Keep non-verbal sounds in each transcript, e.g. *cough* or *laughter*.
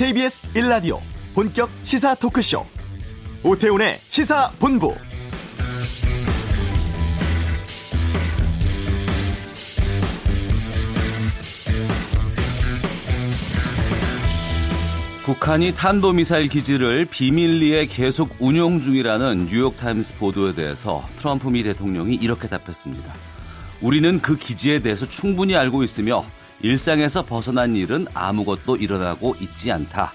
KBS 1라디오 본격 시사 토크쇼 오태훈의 시사본부 북한이 탄도미사일 기지를 비밀리에 계속 운용 중이라는 뉴욕타임스 보도에 대해서 트럼프 미 대통령이 이렇게 답했습니다. 우리는 그 기지에 대해서 충분히 알고 있으며 일상에서 벗어난 일은 아무것도 일어나고 있지 않다.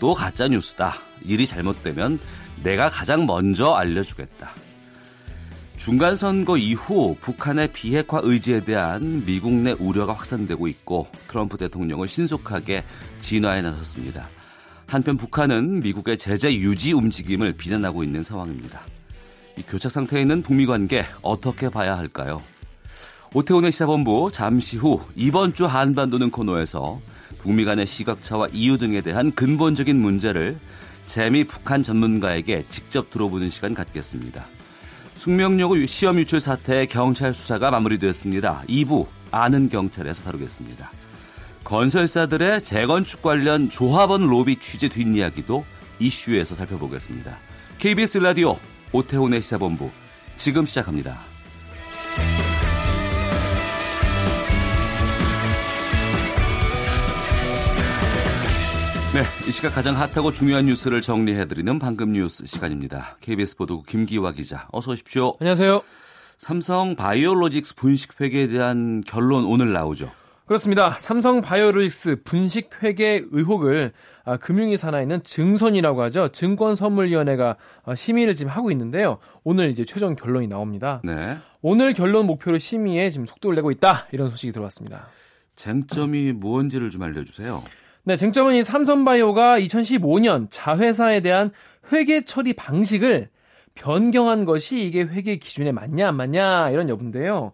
또 가짜 뉴스다. 일이 잘못되면 내가 가장 먼저 알려주겠다. 중간 선거 이후 북한의 비핵화 의지에 대한 미국 내 우려가 확산되고 있고 트럼프 대통령은 신속하게 진화에 나섰습니다. 한편 북한은 미국의 제재 유지 움직임을 비난하고 있는 상황입니다. 이 교착 상태에 있는 북미 관계 어떻게 봐야 할까요? 오태훈의 시사본부 잠시 후 이번 주 한반도는 코너에서 북미 간의 시각차와 이유 등에 대한 근본적인 문제를 재미 북한 전문가에게 직접 들어보는 시간 갖겠습니다. 숙명여고 시험 유출 사태 경찰 수사가 마무리되었습니다. 2부 아는 경찰에서 다루겠습니다. 건설사들의 재건축 관련 조합원 로비 취재 뒷이야기도 이슈에서 살펴보겠습니다. KBS 라디오 오태훈의 시사본부 지금 시작합니다. 네, 이 시각 가장 핫하고 중요한 뉴스를 정리해드리는 방금 뉴스 시간입니다. KBS 보도국 김기화 기자, 어서 오십시오. 안녕하세요. 삼성 바이오로직스 분식 회계에 대한 결론 오늘 나오죠. 그렇습니다. 삼성 바이오로직스 분식 회계 의혹을 아, 금융위 산하에 있는 증선이라고 하죠. 증권선물위원회가 아, 심의를 지금 하고 있는데요. 오늘 이제 최종 결론이 나옵니다. 네. 오늘 결론 목표로 심의에 지금 속도를 내고 있다. 이런 소식이 들어왔습니다. 쟁점이 무언지를 좀 알려주세요. 네, 쟁점은 이 삼성바이오가 2015년 자회사에 대한 회계 처리 방식을 변경한 것이 이게 회계 기준에 맞냐 안 맞냐 이런 여부인데요.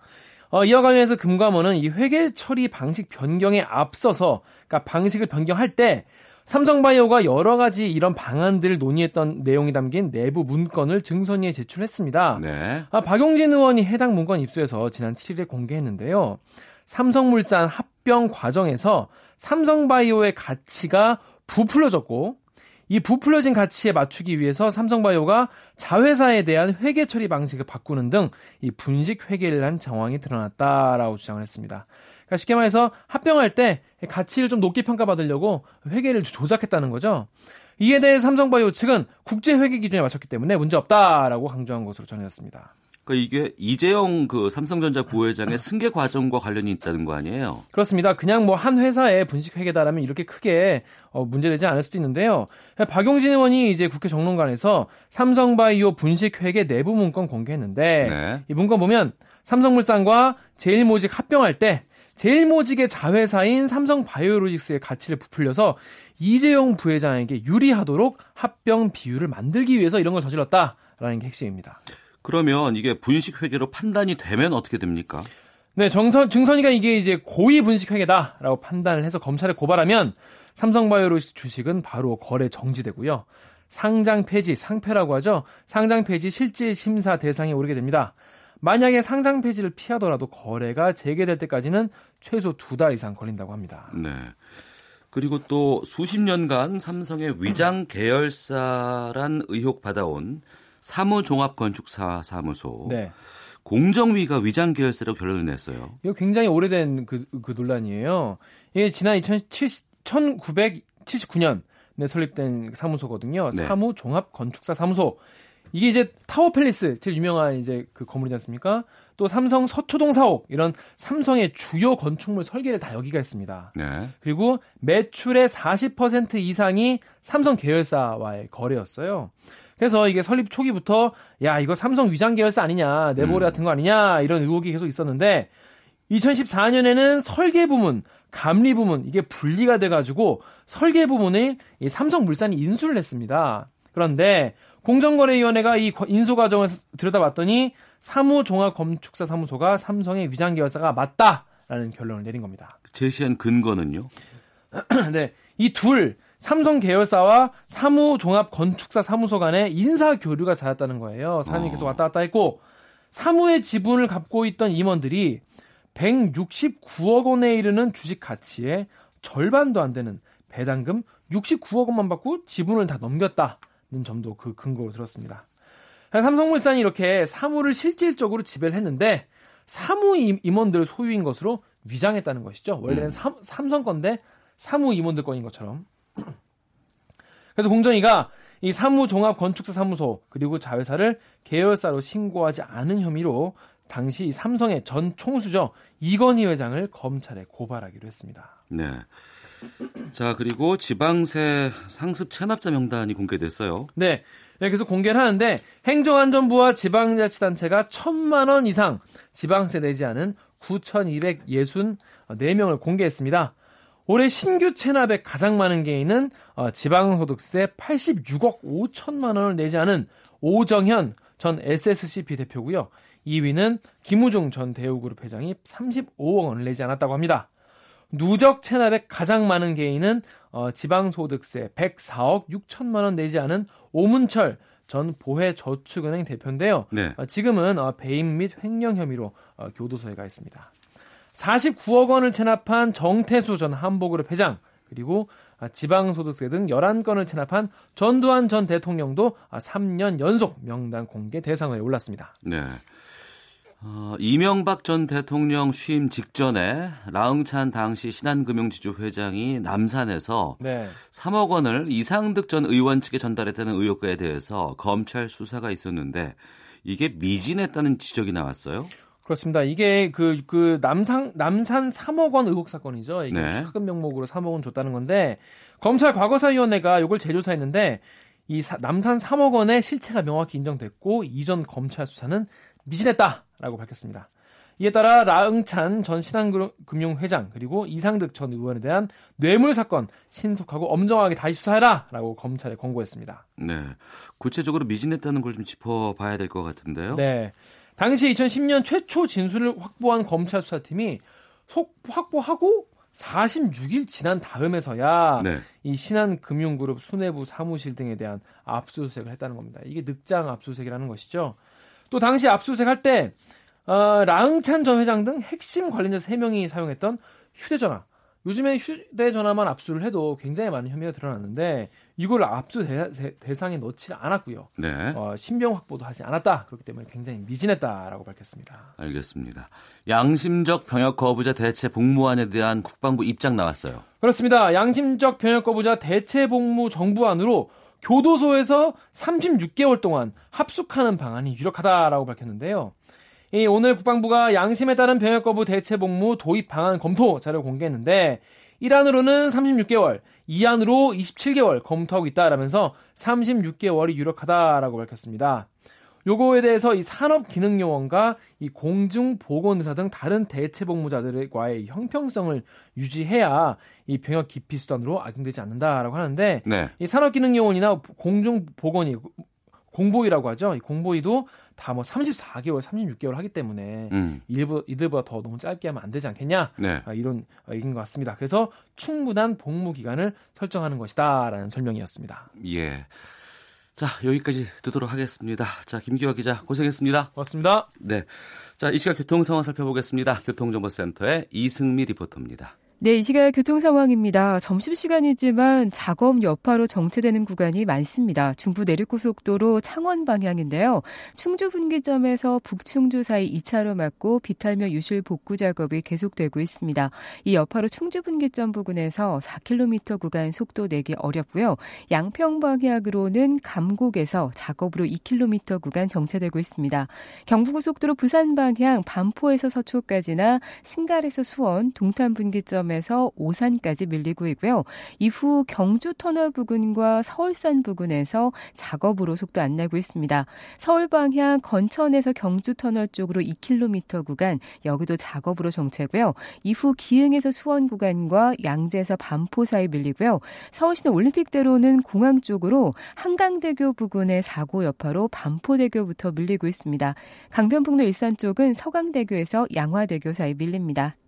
어, 이와 관련해서 금감원은 이 회계 처리 방식 변경에 앞서서 그러니까 방식을 변경할 때 삼성바이오가 여러 가지 이런 방안들을 논의했던 내용이 담긴 내부 문건을 증선위에 제출했습니다. 네. 아, 박용진 의원이 해당 문건 입수해서 지난 7일에 공개했는데요. 삼성물산 합 병 과정에서 삼성바이오의 가치가 부풀려졌고 이 부풀려진 가치에 맞추기 위해서 삼성바이오가 자회사에 대한 회계 처리 방식을 바꾸는 등 이 분식 회계를 한 정황이 드러났다라고 주장을 했습니다. 그러니까 쉽게 말해서 합병할 때 가치를 좀 높게 평가받으려고 회계를 조작했다는 거죠. 이에 대해 삼성바이오 측은 국제 회계 기준에 맞췄기 때문에 문제 없다라고 강조한 것으로 전해졌습니다. 그러니까 이게 이재용 그 삼성전자 부회장의 *laughs* 승계 과정과 관련이 있다는 거 아니에요? 그렇습니다. 그냥 뭐 한 회사의 분식 회계다라면 이렇게 크게 어, 문제되지 않을 수도 있는데요. 박용진 의원이 이제 국회 정론관에서 삼성바이오 분식 회계 내부 문건 공개했는데 네. 이 문건 보면 삼성물산과 제일모직 합병할 때 제일모직의 자회사인 삼성바이오로직스의 가치를 부풀려서 이재용 부회장에게 유리하도록 합병 비율을 만들기 위해서 이런 걸 저질렀다라는 게 핵심입니다. 그러면 이게 분식 회계로 판단이 되면 어떻게 됩니까? 네, 정선, 증선이가 이게 이제 고의 분식 회계다라고 판단을 해서 검찰에 고발하면 삼성바이오로 주식은 바로 거래 정지되고요. 상장 폐지, 상패라고 하죠. 상장 폐지 실질 심사 대상에 오르게 됩니다. 만약에 상장 폐지를 피하더라도 거래가 재개될 때까지는 최소 두 달 이상 걸린다고 합니다. 네. 그리고 또 수십 년간 삼성의 위장 계열사란 의혹 받아온 사무종합건축사 사무소. 네. 공정위가 위장 계열사라고 결론을 냈어요. 이거 굉장히 오래된 그, 그 논란이에요. 이게 지난 2007, 1979년 에 설립된 사무소거든요. 네. 사무 종합 건축사 사무소. 이게 이제 타워 팰리스 제일 유명한 이제 그 건물이지 않습니까? 또 삼성 서초동 사옥 이런 삼성의 주요 건축물 설계를 다 여기가 했습니다. 네. 그리고 매출의 40% 이상이 삼성 계열사와의 거래였어요. 그래서 이게 설립 초기부터 야 이거 삼성 위장 계열사 아니냐 내보래 음. 같은 거 아니냐 이런 의혹이 계속 있었는데 2014년에는 설계 부문, 감리 부문 이게 분리가 돼가지고 설계 부문을 이 삼성물산이 인수를 했습니다. 그런데 공정거래위원회가 이 인수 과정을 들여다봤더니 사무종합건축사 사무소가 삼성의 위장 계열사가 맞다라는 결론을 내린 겁니다. 제시한 근거는요? *clears throat* 네, 이 둘 삼성 계열사와 사무 종합 건축사 사무소 간에 인사 교류가 잦았다는 거예요. 사람이 어. 계속 왔다 갔다 했고 사무의 지분을 갖고 있던 임원들이 169억 원에 이르는 주식 가치의 절반도 안 되는 배당금 69억 원만 받고 지분을 다 넘겼다는 점도 그 근거로 들었습니다. 삼성물산이 이렇게 사무를 실질적으로 지배를 했는데 사무 임원들 소유인 것으로 위장했다는 것이죠. 원래는 음. 삼, 삼성 건데 사무 임원들 건인 것처럼. 그래서 공정위가 이 사무종합건축사 사무소 그리고 자회사를 계열사로 신고하지 않은 혐의로 당시 삼성의 전 총수죠 이건희 회장을 검찰에 고발하기로 했습니다. 네. 자 그리고 지방세 상습 체납자 명단이 공개됐어요. 네. 네, 그래서 공개를 하는데 행정안전부와 지방자치단체가 천만 원 이상 지방세 내지 않은 9,264명을 공개했습니다. 올해 신규 체납액 가장 많은 개인은 어, 지방소득세 86억 5천만 원을 내지 않은 오정현 전 SSCP 대표고요. 2위는 김우중 전 대우그룹 회장이 35억 원을 내지 않았다고 합니다. 누적 체납액 가장 많은 개인은 어, 지방소득세 104억 6천만 원 내지 않은 오문철 전 보혜저축은행 대표인데요. 네. 어, 지금은 어, 배임 및 횡령 혐의로 어, 교도소에 가 있습니다. 49억 원을 체납한 정태수 전 한복그룹 회장 그리고 아, 지방소득세 등 11건을 체납한 전두환 전 대통령도 3년 아, 연속 명단 공개 대상에 올랐습니다. 네. 어, 이명박 전 대통령 취임 직전에 라응찬 당시 신한금융지주 회장이 남산에서 네. 3억 원을 이상득 전 의원 측에 전달했다는 의혹에 대해서 검찰 수사가 있었는데 이게 미진했다는 지적이 나왔어요. 그렇습니다. 이게 그, 그 남산, 남산 3억 원 의혹 사건이죠. 이게 네. 축하금 명목으로 3억 원 줬다는 건데 검찰 과거사위원회가 이걸 재조사했는데 이 사, 남산 3억 원의 실체가 명확히 인정됐고 이전 검찰 수사는 미진했다라고 밝혔습니다. 이에 따라 라응찬 전 신한금융회장 그리고 이상득 전 의원에 대한 뇌물 사건 신속하고 엄정하게 다시 수사해라라고 검찰에 권고했습니다. 네, 구체적으로 미진했다는 걸 좀 짚어봐야 될 것 같은데요. 네, 당시 2010년 최초 진술을 확보한 검찰 수사팀이 속 확보하고 46일 지난 다음에서야 네. 이 신한금융그룹 수뇌부 사무실 등에 대한 압수수색을 했다는 겁니다. 이게 늑장 압수수색이라는 것이죠. 또 당시 압수수색 할때 어, 라응찬 전 회장 등 핵심 관련자 3명이 사용했던 휴대전화 요즘에 휴대전화만 압수를 해도 굉장히 많은 혐의가 드러났는데 이걸 압수 대, 상에 넣지 않았고요. 네. 어, 신병 확보도 하지 않았다. 그렇기 때문에 굉장히 미진했다라고 밝혔습니다. 알겠습니다. 양심적 병역 거부자 대체 복무안에 대한 국방부 입장 나왔어요. 그렇습니다. 양심적 병역 거부자 대체 복무 정부안으로 교도소에서 36개월 동안 합숙하는 방안이 유력하다라고 밝혔는데요. 이 오늘 국방부가 양심에 따른 병역 거부 대체 복무 도입 방안 검토 자료를 공개했는데 1안으로는 36개월, 2안으로 27개월 검토하고 있다라면서 36개월이 유력하다라고 밝혔습니다. 요거에 대해서 이 산업기능요원과 이 공중보건의사 등 다른 대체 복무자들과의 형평성을 유지해야 이 병역 기피 수단으로 악용되지 않는다라고 하는데 네. 이 산업기능요원이나 공중보건의 공보위라고 하죠. 이 공보위도 다 뭐 34개월, 36개월 하기 때문에 음. 이들보다, 이들보다 더 너무 짧게 하면 안 되지 않겠냐 네. 아, 이런 얘기인 것 같습니다. 그래서 충분한 복무 기간을 설정하는 것이다라는 설명이었습니다. 예. 자 여기까지 듣도록 하겠습니다. 자 김기화 기자 고생했습니다. 고맙습니다. 네. 자 이 시각 교통 상황 살펴보겠습니다. 교통정보센터의 이승미 리포터입니다. 네, 이 시각 교통 상황입니다. 점심시간이지만 작업 여파로 정체되는 구간이 많습니다. 중부 내륙고속도로 창원 방향인데요. 충주 분기점에서 북충주 사이 2차로 막고 비탈며 유실 복구 작업이 계속되고 있습니다. 이 여파로 충주 분기점 부근에서 4km 구간 속도 내기 어렵고요. 양평 방향으로는 감곡에서 작업으로 2km 구간 정체되고 있습니다. 경부고속도로 부산 방향 반포에서 서초까지나 신갈에서 수원, 동탄 분기점 지점에서 오산까지 밀리고 있고요. 이후 경주 터널 부근과 서울산 부근에서 작업으로 속도 안 내고 있습니다. 서울 방향 건천에서 경주 터널 쪽으로 2km 구간 여기도 작업으로 정체고요. 이후 기흥에서 수원 구간과 양재에서 반포 사이 밀리고요. 서울시내 올림픽대로는 공항 쪽으로 한강대교 부근의 사고 여파로 반포대교부터 밀리고 있습니다. 강변북로 일산 쪽은 서강대교에서 양화대교 사이 밀립니다.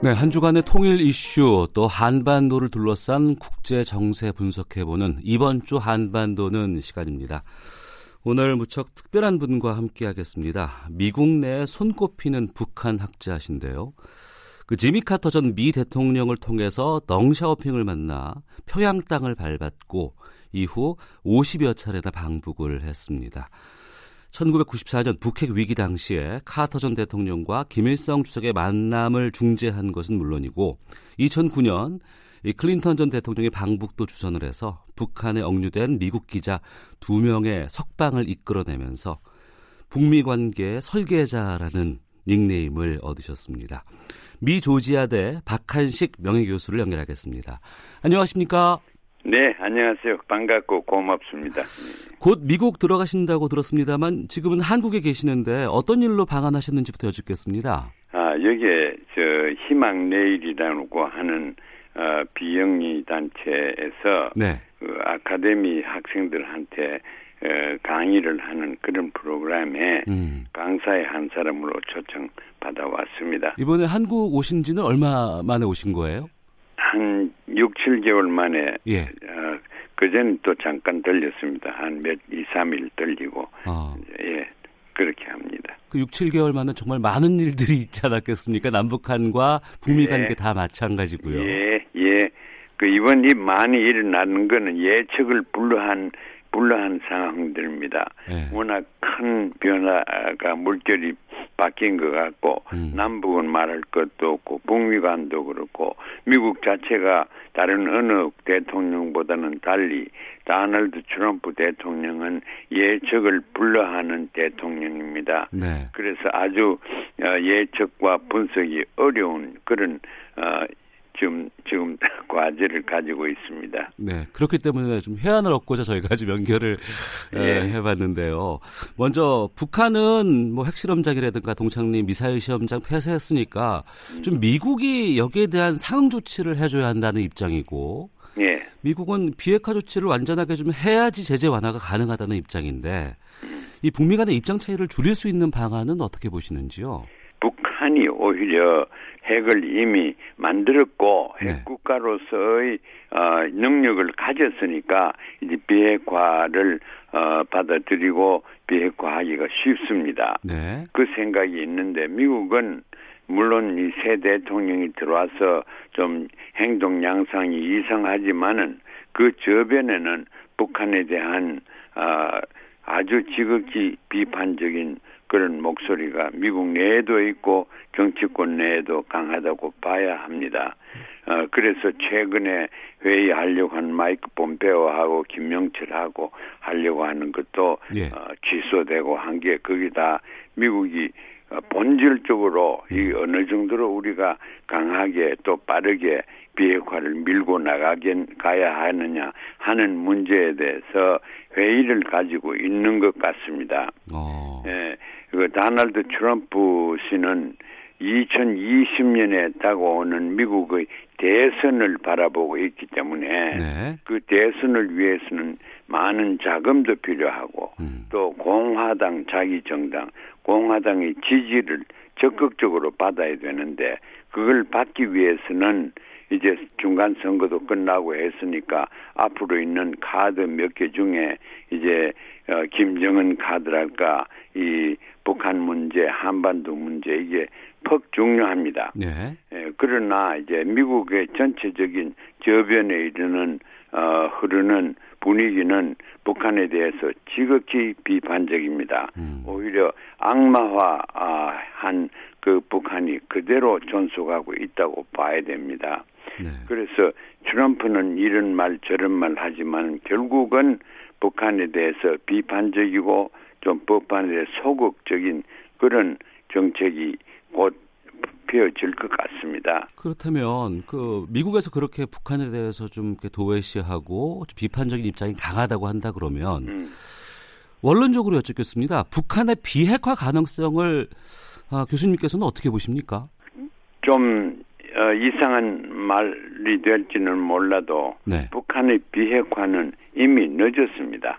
네, 한 주간의 통일 이슈 또 한반도를 둘러싼 국제 정세 분석해보는 이번 주 한반도는 시간입니다. 오늘 무척 특별한 분과 함께하겠습니다. 미국 내에 손꼽히는 북한 학자신데요. 그 지미 카터 전 미 대통령을 통해서 덩샤오핑을 만나 평양 땅을 밟았고 이후 50여 차례나 방북을 했습니다. 1994년 북핵 위기 당시에 카터 전 대통령과 김일성 주석의 만남을 중재한 것은 물론이고 2009년 이 클린턴 전 대통령의 방북도 주선을 해서 북한에 억류된 미국 기자 두 명의 석방을 이끌어내면서 북미 관계의 설계자라는 닉네임을 얻으셨습니다. 미 조지아대 박한식 명예교수를 연결하겠습니다. 안녕하십니까? 네, 안녕하세요. 반갑고 고맙습니다. 곧 미국 들어가신다고 들었습니다만 지금은 한국에 계시는데 어떤 일로 방한하셨는지부터 여쭙겠습니다. 아, 여기에 저 희망 내일이라고 하는 어, 비영리 단체에서 네. 그 아카데미 학생들한테 어, 강의를 하는 그런 프로그램에 음. 강사의 한 사람으로 초청 받아왔습니다. 이번에 한국 오신 지는 얼마 만에 오신 거예요? 한 6, 7개월 만에 예. 어, 그전 또 잠깐 들렸습니다. 한 몇, 2, 3일 들리고 어. 예. 그렇게 합니다. 그 6, 7개월 만에 정말 많은 일들이 있지 않았겠습니까? 남북한과 북미 예. 관계 다 마찬가지고요. 예, 예. 그 이번 이 많이 일어나는 거는 예측을 불허한 불러한 상황들입니다. 네. 워낙 큰 변화가 물결이 바뀐 것 같고 음. 남북은 말할 것도 없고 북미관도 그렇고 미국 자체가 다른 어느 대통령보다는 달리 다널드 트럼프 대통령은 예측을 불러하는 대통령입니다. 네. 그래서 아주 어, 예측과 분석이 어려운 그런 어, 지금 지금 *laughs* 과제를 가지고 있습니다. 네, 그렇기 때문에 좀 해안을 얻고자 저희가 지금 연결을 네. 해봤는데요. 먼저 북한은 뭐 핵실험장이라든가 동창리 미사일 시험장 폐쇄했으니까 좀 미국이 여기에 대한 상응 조치를 해줘야 한다는 입장이고, 예. 미국은 비핵화 조치를 완전하게 좀 해야지 제재 완화가 가능하다는 입장인데, 이 북미 간의 입장 차이를 줄일 수 있는 방안은 어떻게 보시는지요? 북한이 오히려 핵을 이미 만들었고 네. 핵국가로서의 어, 능력을 가졌으니까 이제 비핵화를 어, 받아들이고 비핵화하기가 쉽습니다. 네. 그 생각이 있는데 미국은 물론 이 새 대통령이 들어와서 좀 행동 양상이 이상하지만은 그 저변에는 북한에 대한 어, 아주 지극히 비판적인 그런 목소리가 미국 내에도 있고 정치권 내에도 강하다고 봐야 합니다. 어, 그래서 최근에 회의하려고 한 마이크 폼페오하고 김명철하고 하려고 하는 것도 예. 어, 취소되고 한 게 거기다 미국이 어, 본질적으로 이 음. 어느 정도로 우리가 강하게 또 빠르게 비핵화를 밀고 나가긴 가야 하느냐 하는 문제에 대해서 회의를 가지고 있는 것 같습니다. 어. 예, 그 다널드 트럼프 씨는 2020년에 다가오는 미국의 대선을 바라보고 있기 때문에 네. 그 대선을 위해서는 많은 자금도 필요하고 음. 또 공화당 자기 정당 공화당의 지지를 적극적으로 받아야 되는데 그걸 받기 위해서는 이제 중간 선거도 끝나고 했으니까 앞으로 있는 카드 몇 개 중에 이제 어, 김정은 카드랄까 이 북한 문제, 한반도 문제 이게 퍽 중요합니다. 네. 예, 그러나 이제 미국의 전체적인 저변에 이르는 어, 흐르는 분위기는 북한에 대해서 지극히 비판적입니다. 음. 오히려 악마화한 그 북한이 그대로 존속하고 있다고 봐야 됩니다. 네. 그래서 트럼프는 이런 말 저런 말 하지만 결국은 북한에 대해서 비판적이고 좀 법안에 소극적인 그런 정책이 곧 펴질 것 같습니다. 그렇다면 그 미국에서 그렇게 북한에 대해서 좀 도외시하고 비판적인 입장이 강하다고 한다 그러면 음. 원론적으로 여쭙겠습니다. 북한의 비핵화 가능성을 아, 교수님께서는 어떻게 보십니까? 좀 어, 이상한 말이 될지는 몰라도 네. 북한의 비핵화는 이미 늦었습니다.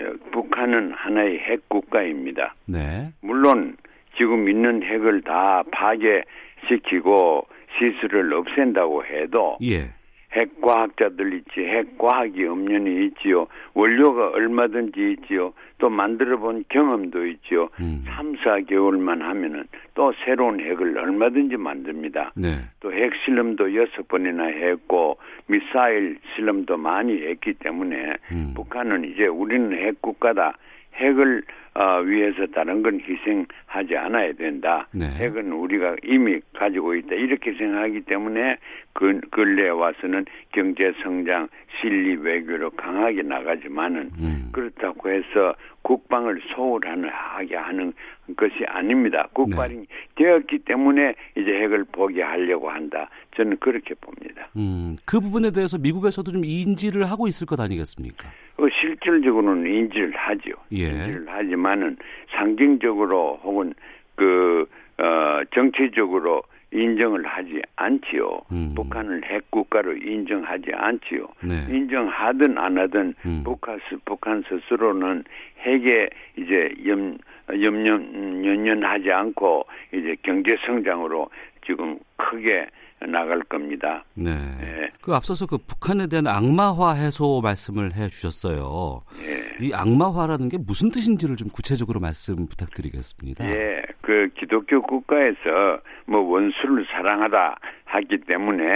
어, 북한은 하나의 핵 국가입니다. 네. 물론 지금 있는 핵을 다 파괴시키고 시설을 없앤다고 해도 예. 핵과학자들 있지, 핵과학이 엄연히 있지요. 원료가 얼마든지 있지요. 또 만들어 본 경험도 있지요. 음. 3, 4개월만 하면은 또 새로운 핵을 얼마든지 만듭니다. 네. 또 핵 실험도 여섯 번이나 했고 미사일 실험도 많이 했기 때문에 음. 북한은 이제 우리는 핵 국가다. 핵을 어, 위해서 다른 건 희생하지 않아야 된다. 네. 핵은 우리가 이미 가지고 있다. 이렇게 생각하기 때문에 그 근래에 와서는 경제 성장, 실리 외교로 강하게 나가지만은 음. 그렇다고 해서 국방을 소홀하게 하는 것이 아닙니다. 국방이 네. 되었기 때문에 이제 핵을 포기하려고 한다. 저는 그렇게 봅니다. 음. 그 부분에 대해서 미국에서도 좀 인지를 하고 있을 것 아니겠습니까? 어, 실질적으로는 인지를 하죠. 예. 인지를 하지만 은 상징적으로 혹은 그 어, 정치적으로 인정을 하지 않지요. 음. 북한을 핵 국가로 인정하지 않지요. 네. 인정하든 안 하든 음. 북한, 스- 북한 스스로는 핵에 이제 염, 염려, 연연하지 않고 이제 경제 성장으로 지금 크게 나갈 겁니다. 네. 예. 그 앞서서 그 북한에 대한 악마화 해소 말씀을 해 주셨어요. 예. 이 악마화라는 게 무슨 뜻인지를 좀 구체적으로 말씀 부탁드리겠습니다. 예, 그 기독교 국가에서 뭐 원수를 사랑하다 하기 때문에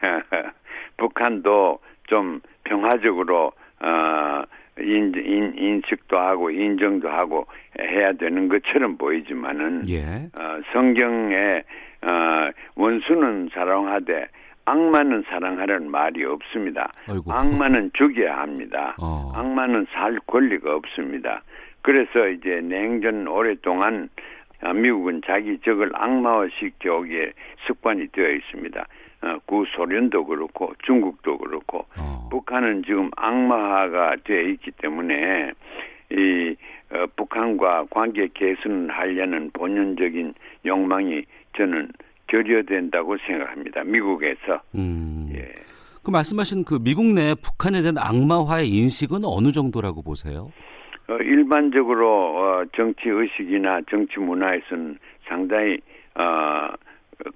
*laughs* 북한도 좀 평화적으로 어 인, 인, 인식도 하고 인정도 하고 해야 되는 것처럼 보이지만은 예. 어, 성경에 어, 원수는 사랑하되 악마는 사랑하라는 말이 없습니다. 아이고. 악마는 죽여야 합니다. 어. 악마는 살 권리가 없습니다. 그래서 이제 냉전 오랫동안 아, 미국은 자기 적을 악마화시켜 오기에 습관이 되어 있습니다. 어, 구소련도 그렇고 중국도 그렇고 어. 북한은 지금 악마화가 되어 있기 때문에 이 어, 북한과 관계 개선을 하려는 본연적인 욕망이 저는 결여된다고 생각합니다. 미국에서 음. 예. 그 말씀하신 그 미국 내 북한에 대한 악마화의 인식은 어느 정도라고 보세요? 어, 일반적으로 어, 정치 의식이나 정치 문화에서는 상당히 어,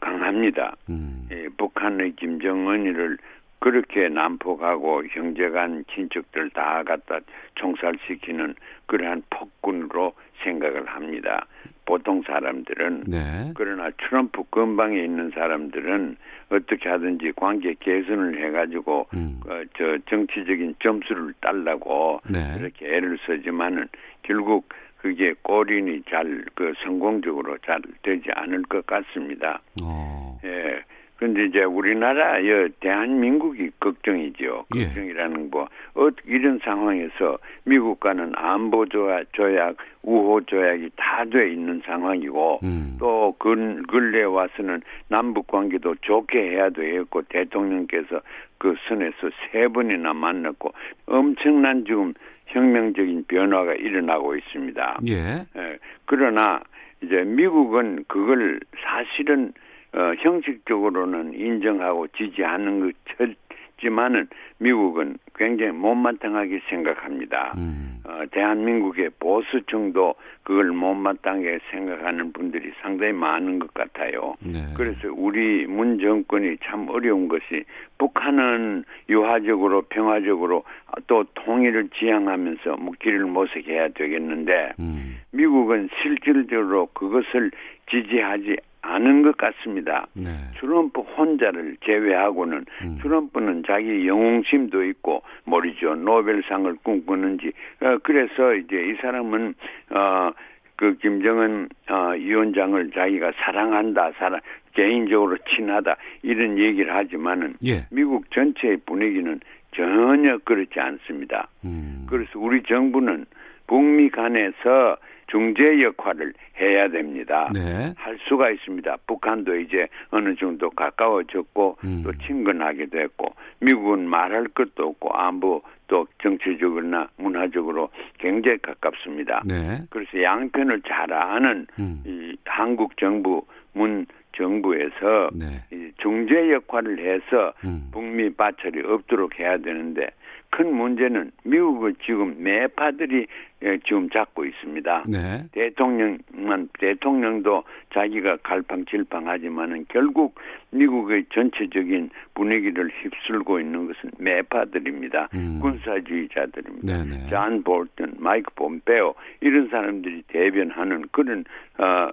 강합니다. 음. 예, 북한의 김정은이를 그렇게 난폭하고 형제간 친척들 다 갖다 총살시키는 그러한 폭군으로 생각을 합니다. 보통 사람들은 네. 그러나 트럼프 근방에 있는 사람들은 어떻게 하든지 관계 개선을 해가지고 음. 어, 저 정치적인 점수를 딸라고 네. 이렇게 애를 쓰지만은 결국 그게 꼬린이 잘 그 성공적으로 잘 되지 않을 것 같습니다. 어. 예. 근데 이제 우리나라 여 대한민국이 걱정이죠. 예. 걱정이라는 거. 어, 이런 상황에서 미국과는 안보 조약, 조약 우호 조약이 다 돼 있는 상황이고 음. 또 근, 근래 와서는 남북 관계도 좋게 해야 되겠고 대통령께서 그 선에서 세 번이나 만났고 엄청난 지금 혁명적인 변화가 일어나고 있습니다. 예. 예, 그러나 이제 미국은 그걸 사실은 어, 형식적으로는 인정하고 지지하는 것이지만은 미국은 굉장히 못마땅하게 생각합니다. 음. 어, 대한민국의 보수층도 그걸 못마땅하게 생각하는 분들이 상당히 많은 것 같아요. 네. 그래서 우리 문 정권이 참 어려운 것이 북한은 유화적으로 평화적으로 또 통일을 지향하면서 뭐 길을 모색해야 되겠는데 음. 미국은 실질적으로 그것을 지지하지 않은 것 같습니다. 네. 트럼프 혼자를 제외하고는 음. 트럼프는 자기 영웅심도 있고 모르죠 노벨상을 꿈꾸는지 어, 그래서 이제 이 사람은 어 그 김정은 어, 위원장을 자기가 사랑한다 사랑 개인적으로 친하다 이런 얘기를 하지만은 예. 미국 전체의 분위기는 전혀 그렇지 않습니다. 음. 그래서 우리 정부는 북미 간에서 중재 역할을 해야 됩니다. 네. 할 수가 있습니다. 북한도 이제 어느 정도 가까워졌고 음. 또 친근하게 됐고 미국은 말할 것도 없고 안보 또 정치적으로나 문화적으로 굉장히 가깝습니다. 네. 그래서 양편을 잘 아는 음. 이 한국 정부 문 정부에서 네. 중재 역할을 해서 음. 북미 마찰이 없도록 해야 되는데 큰 문제는 미국을 지금 매파들이 예, 지금 잡고 있습니다. 네. 대통령만 대통령도 자기가 갈팡질팡하지만은 결국 미국의 전체적인 분위기를 휩쓸고 있는 것은 매파들입니다. 음. 군사주의자들입니다. 네네. 존 볼튼, 마이크 폼페오 이런 사람들이 대변하는 그런 어,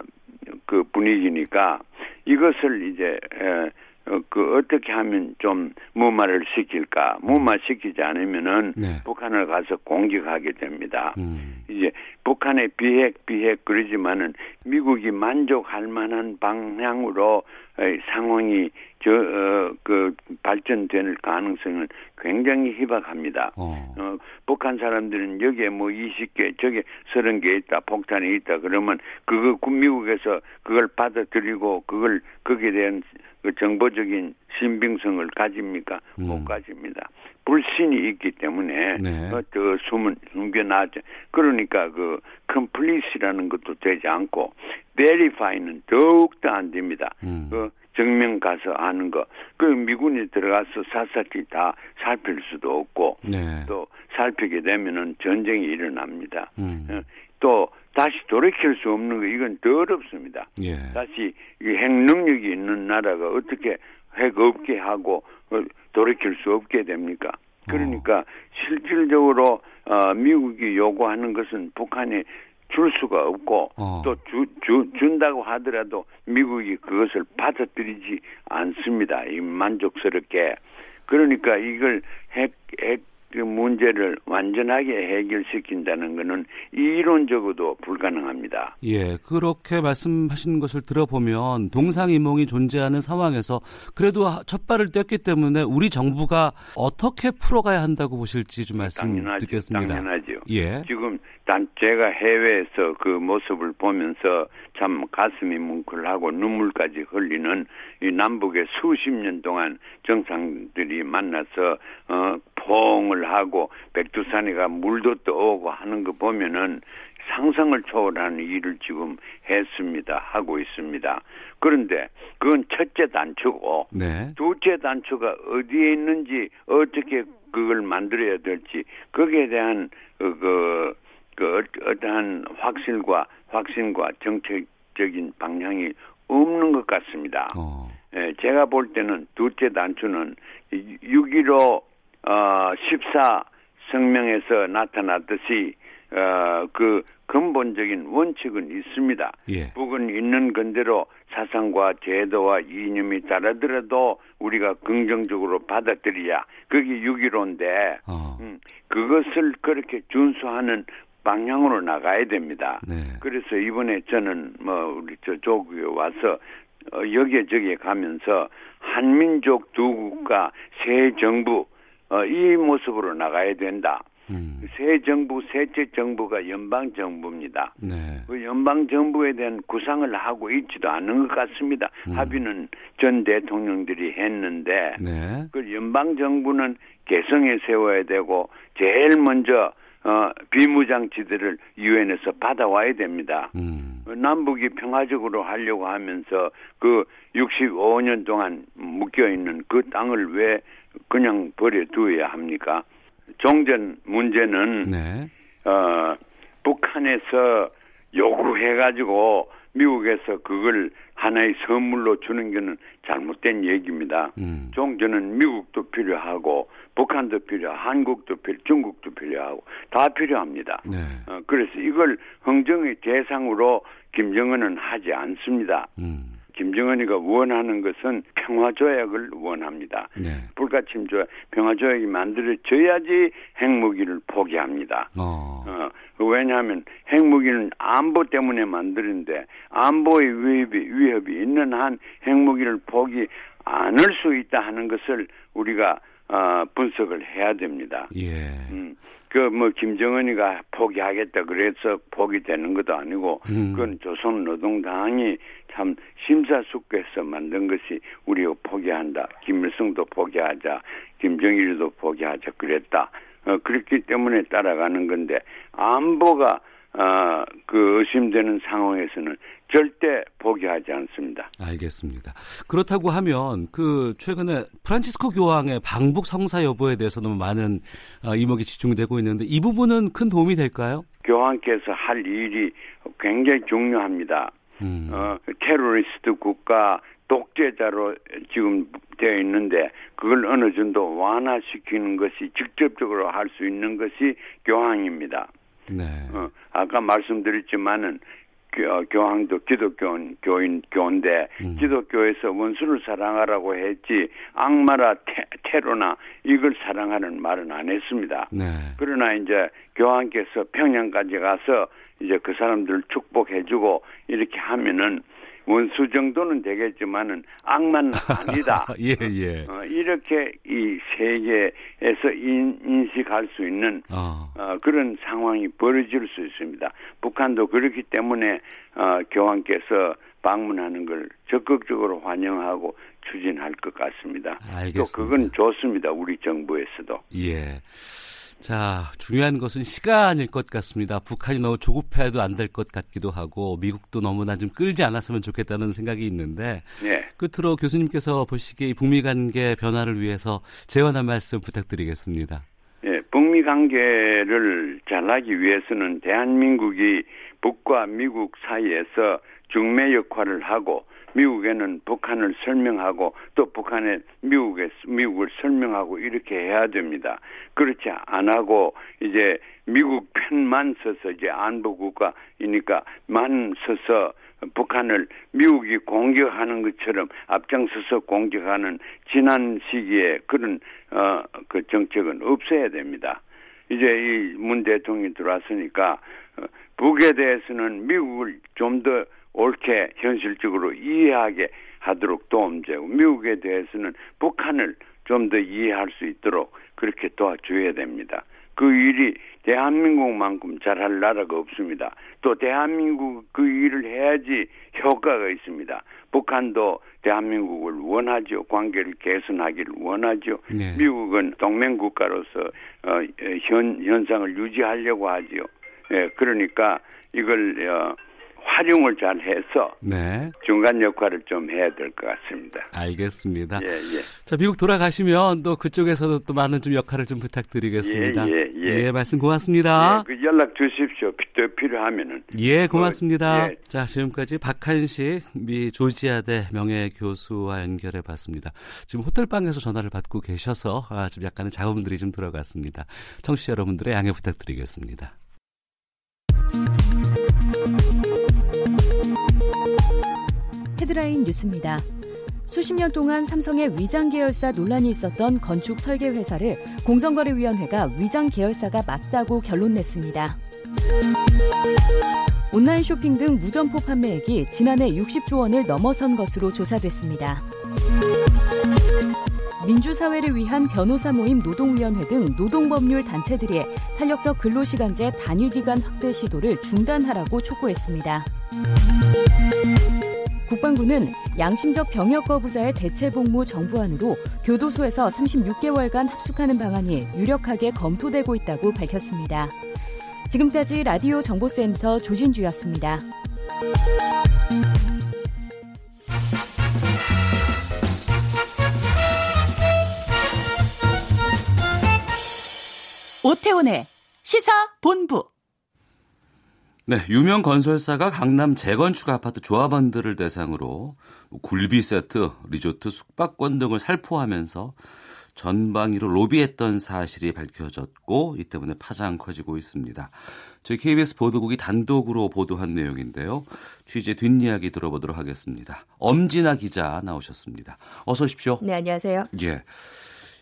그 분위기니까 이것을 이제 에, 어, 그 어떻게 하면 좀 무마를 시킬까? 무마시키지 않으면은 네. 북한을 가서 공격하게 됩니다. 음. 이제 북한의 비핵 비핵 그러지만은 미국이 만족할 만한 방향으로 에, 상황이 저그 발전될 가능성은 굉장히 희박합니다. 어. 어, 북한 사람들은 여기에 뭐 20개, 저게 30개 있다, 폭탄이 있다, 그러면 그거 구- 미국에서 그걸 받아들이고 그걸, 거기에 대한 그 정보적인 신빙성을 가집니까? 음. 못 가집니다. 불신이 있기 때문에 네. 어, 더 숨은 숨겨놨죠. 그러니까 그 컴플리스라는 것도 되지 않고 베리파이는 더욱더 안 됩니다. 음. 그 정면 가서 아는 거. 그 미군이 들어가서 샅샅이 다 살필 수도 없고 네. 또 살피게 되면은 전쟁이 일어납니다. 음. 어, 또 다시 돌이킬 수 없는 거 이건 더 어렵습니다. 예. 다시 이핵 능력이 있는 나라가 어떻게 핵 없게 하고 어, 돌이킬 수 없게 됩니까? 그러니까 실질적으로 어, 미국이 요구하는 것은 북한에 줄 수가 없고 어. 또 주, 주, 준다고 하더라도 미국이 그것을 받아들이지 않습니다. 이 만족스럽게. 그러니까 이걸 핵, 핵 그 문제를 완전하게 해결시킨다는 것은 이론적으로도 불가능합니다. 예, 그렇게 말씀하신 것을 들어보면 동상이몽이 존재하는 상황에서 그래도 첫 발을 뗐기 때문에 우리 정부가 어떻게 풀어가야 한다고 보실지 좀 말씀 당연하죠. 듣겠습니다. 당연하죠. 예. 지금 단 제가 해외에서 그 모습을 보면서 참 가슴이 뭉클하고 눈물까지 흘리는 이 남북의 수십 년 동안 정상들이 만나서 어 포옹을 하고 백두산이가 물도 떠오고 하는 거 보면은 상상을 초월하는 일을 지금 했습니다. 하고 있습니다. 그런데 그건 첫째 단추고 네. 둘째 단추가 어디에 있는지 어떻게 그걸 만들어야 될지 거기에 대한 그, 그, 그 어- 어떠한 확실과 확신과 정책적인 방향이 없는 것 같습니다. 어. 예, 제가 볼 때는 둘째 단추는 6.15 어, 14 성명에서 나타났듯이 어, 그 근본적인 원칙은 있습니다. 예. 북은 있는 건대로 사상과 제도와 이념이 다르더라도 우리가 긍정적으로 받아들여야 그게 6.15인데 어. 음, 그것을 그렇게 준수하는 방향으로 나가야 됩니다. 네. 그래서 이번에 저는 뭐 우리 저 조국에 와서 어, 여기저기에 가면서 한민족 두 국가 새 정부 어, 이 모습으로 나가야 된다. 음. 새 정부, 셋째 정부가 연방 정부입니다. 네. 그 연방 정부에 대한 구상을 하고 있지도 않은 것 같습니다. 음. 합의는 전 대통령들이 했는데 네. 그 연방 정부는 개성에 세워야 되고 제일 먼저 어, 비무장지대를 유엔에서 받아와야 됩니다. 음. 남북이 평화적으로 하려고 하면서 그 65년 동안 묶여 있는 그 땅을 왜 그냥 버려두어야 합니까? 종전 문제는 네. 어, 북한에서 요구해가지고 미국에서 그걸 하나의 선물로 주는 게는 잘못된 얘기입니다. 음. 종전은 미국도 필요하고 북한도 필요, 한국도 필요, 중국도 필요하고 다 필요합니다. 네. 어, 그래서 이걸 흥정의 대상으로 김정은은 하지 않습니다. 음. 김정은이가 원하는 것은 평화조약을 원합니다. 네. 불가침 조약, 평화조약이 만들어져야지 핵무기를 포기합니다. 어. 어, 왜냐하면 핵무기는 안보 때문에 만드는데 안보의 위협이, 위협이 있는 한 핵무기를 포기 않을 수 있다 하는 것을 우리가 어, 분석을 해야 됩니다. 예. 음, 그 뭐 김정은이가 포기하겠다 그래서 포기되는 것도 아니고 음. 그건 조선노동당이 참 심사숙고해서 만든 것이 우리가 포기한다. 김일성도 포기하자, 김정일도 포기하자 그랬다. 어, 그렇기 때문에 따라가는 건데 안보가 어, 그 의심되는 상황에서는 절대 포기하지 않습니다. 알겠습니다. 그렇다고 하면 그 최근에 프란치스코 교황의 방북 성사 여부에 대해서 너무 많은 어, 이목이 집중되고 있는데 이 부분은 큰 도움이 될까요? 교황께서 할 일이 굉장히 중요합니다. 음. 어, 테러리스트 국가 독재자로 지금 되어 있는데 그걸 어느 정도 완화시키는 것이 직접적으로 할 수 있는 것이 교황입니다. 네. 어, 아까 말씀드렸지만은 교, 교황도 기독교인 교인 교인데 음. 기독교에서 원수를 사랑하라고 했지 악마라 테, 테러나 이걸 사랑하는 말은 안 했습니다. 네. 그러나 이제 교황께서 평양까지 가서 이제 그 사람들을 축복해주고 이렇게 하면은 원수 정도는 되겠지만은 악만 *laughs* 아니다. 예, 예. 어, 이렇게 이 세계에서 인, 식할수 있는 어. 어. 그런 상황이 벌어질 수 있습니다. 북한도 그렇기 때문에 어, 교황께서 방문하는 걸 적극적으로 환영하고 추진할 것 같습니다. 알겠습니다. 또 그건 좋습니다. 우리 정부에서도. 예. 자, 중요한 것은 시간일 것 같습니다. 북한이 너무 조급해도 안 될 것 같기도 하고 미국도 너무나 좀 끌지 않았으면 좋겠다는 생각이 있는데 네. 끝으로 교수님께서 보시기에 북미 관계 변화를 위해서 재원한 말씀 부탁드리겠습니다. 네, 북미 관계를 잘하기 위해서는 대한민국이 북과 미국 사이에서 중매 역할을 하고 미국에는 북한을 설명하고 또 북한에 미국에 미국을 설명하고 이렇게 해야 됩니다. 그렇지 안 하고 이제 미국 편만 서서 이제 안보 국가이니까 만 서서 북한을 미국이 공격하는 것처럼 앞장서서 공격하는 지난 시기에 그런 어 그 정책은 없어야 됩니다. 이제 이 문 대통령이 들어왔으니까 어, 북에 대해서는 미국을 좀더 옳게 현실적으로 이해하게 하도록 도움되고 미국에 대해서는 북한을 좀 더 이해할 수 있도록 그렇게 도와줘야 됩니다. 그 일이 대한민국만큼 잘할 나라가 없습니다. 또 대한민국 그 일을 해야지 효과가 있습니다. 북한도 대한민국을 원하죠. 관계를 개선하기를 원하죠. 네. 미국은 동맹 국가로서 어, 현 현상을 유지하려고 하지요. 예, 그러니까 이걸 어, 활용을 잘 해서 네. 중간 역할을 좀 해야 될 것 같습니다. 알겠습니다. 예, 예. 자, 미국 돌아가시면 또 그쪽에서도 또 많은 좀 역할을 좀 부탁드리겠습니다. 예, 예, 예. 예 말씀 고맙습니다. 예, 그 연락 주십시오. 또 필요하면은. 예, 고맙습니다. 그, 예. 자, 지금까지 박한식 미 조지아대 명예 교수와 연결해 봤습니다. 지금 호텔 방에서 전화를 받고 계셔서 아, 좀 약간의 작업들이 좀 들어갔습니다. 청취자 여러분들의 양해 부탁드리겠습니다. 헤드라인 뉴스입니다. 수십 년 동안 삼성의 위장 계열사 논란이 있었던 건축 설계 회사를 공정거래위원회가 위장 계열사가 맞다고 결론 냈습니다. 온라인 쇼핑 등 무점포 판매액이 지난해 60조 원을 넘어선 것으로 조사됐습니다. 민주사회를 위한 변호사 모임 노동위원회 등 노동법률 단체들이 탄력적 근로시간제 단위기간 확대 시도를 중단하라고 촉구했습니다. 국방부는 양심적 병역 거부자의 대체 복무 정부안으로 교도소에서 36개월간 합숙하는 방안이 유력하게 검토되고 있다고 밝혔습니다. 지금까지 라디오 정보센터 조진주였습니다. 오태훈의 시사 본부 네, 유명 건설사가 강남 재건축 아파트 조합원들을 대상으로 굴비 세트, 리조트, 숙박권 등을 살포하면서 전방위로 로비했던 사실이 밝혀졌고 이 때문에 파장 커지고 있습니다. 저희 KBS 보도국이 단독으로 보도한 내용인데요. 취재 뒷이야기 들어보도록 하겠습니다. 엄진아 기자 나오셨습니다. 어서 오십시오. 네, 안녕하세요. 예.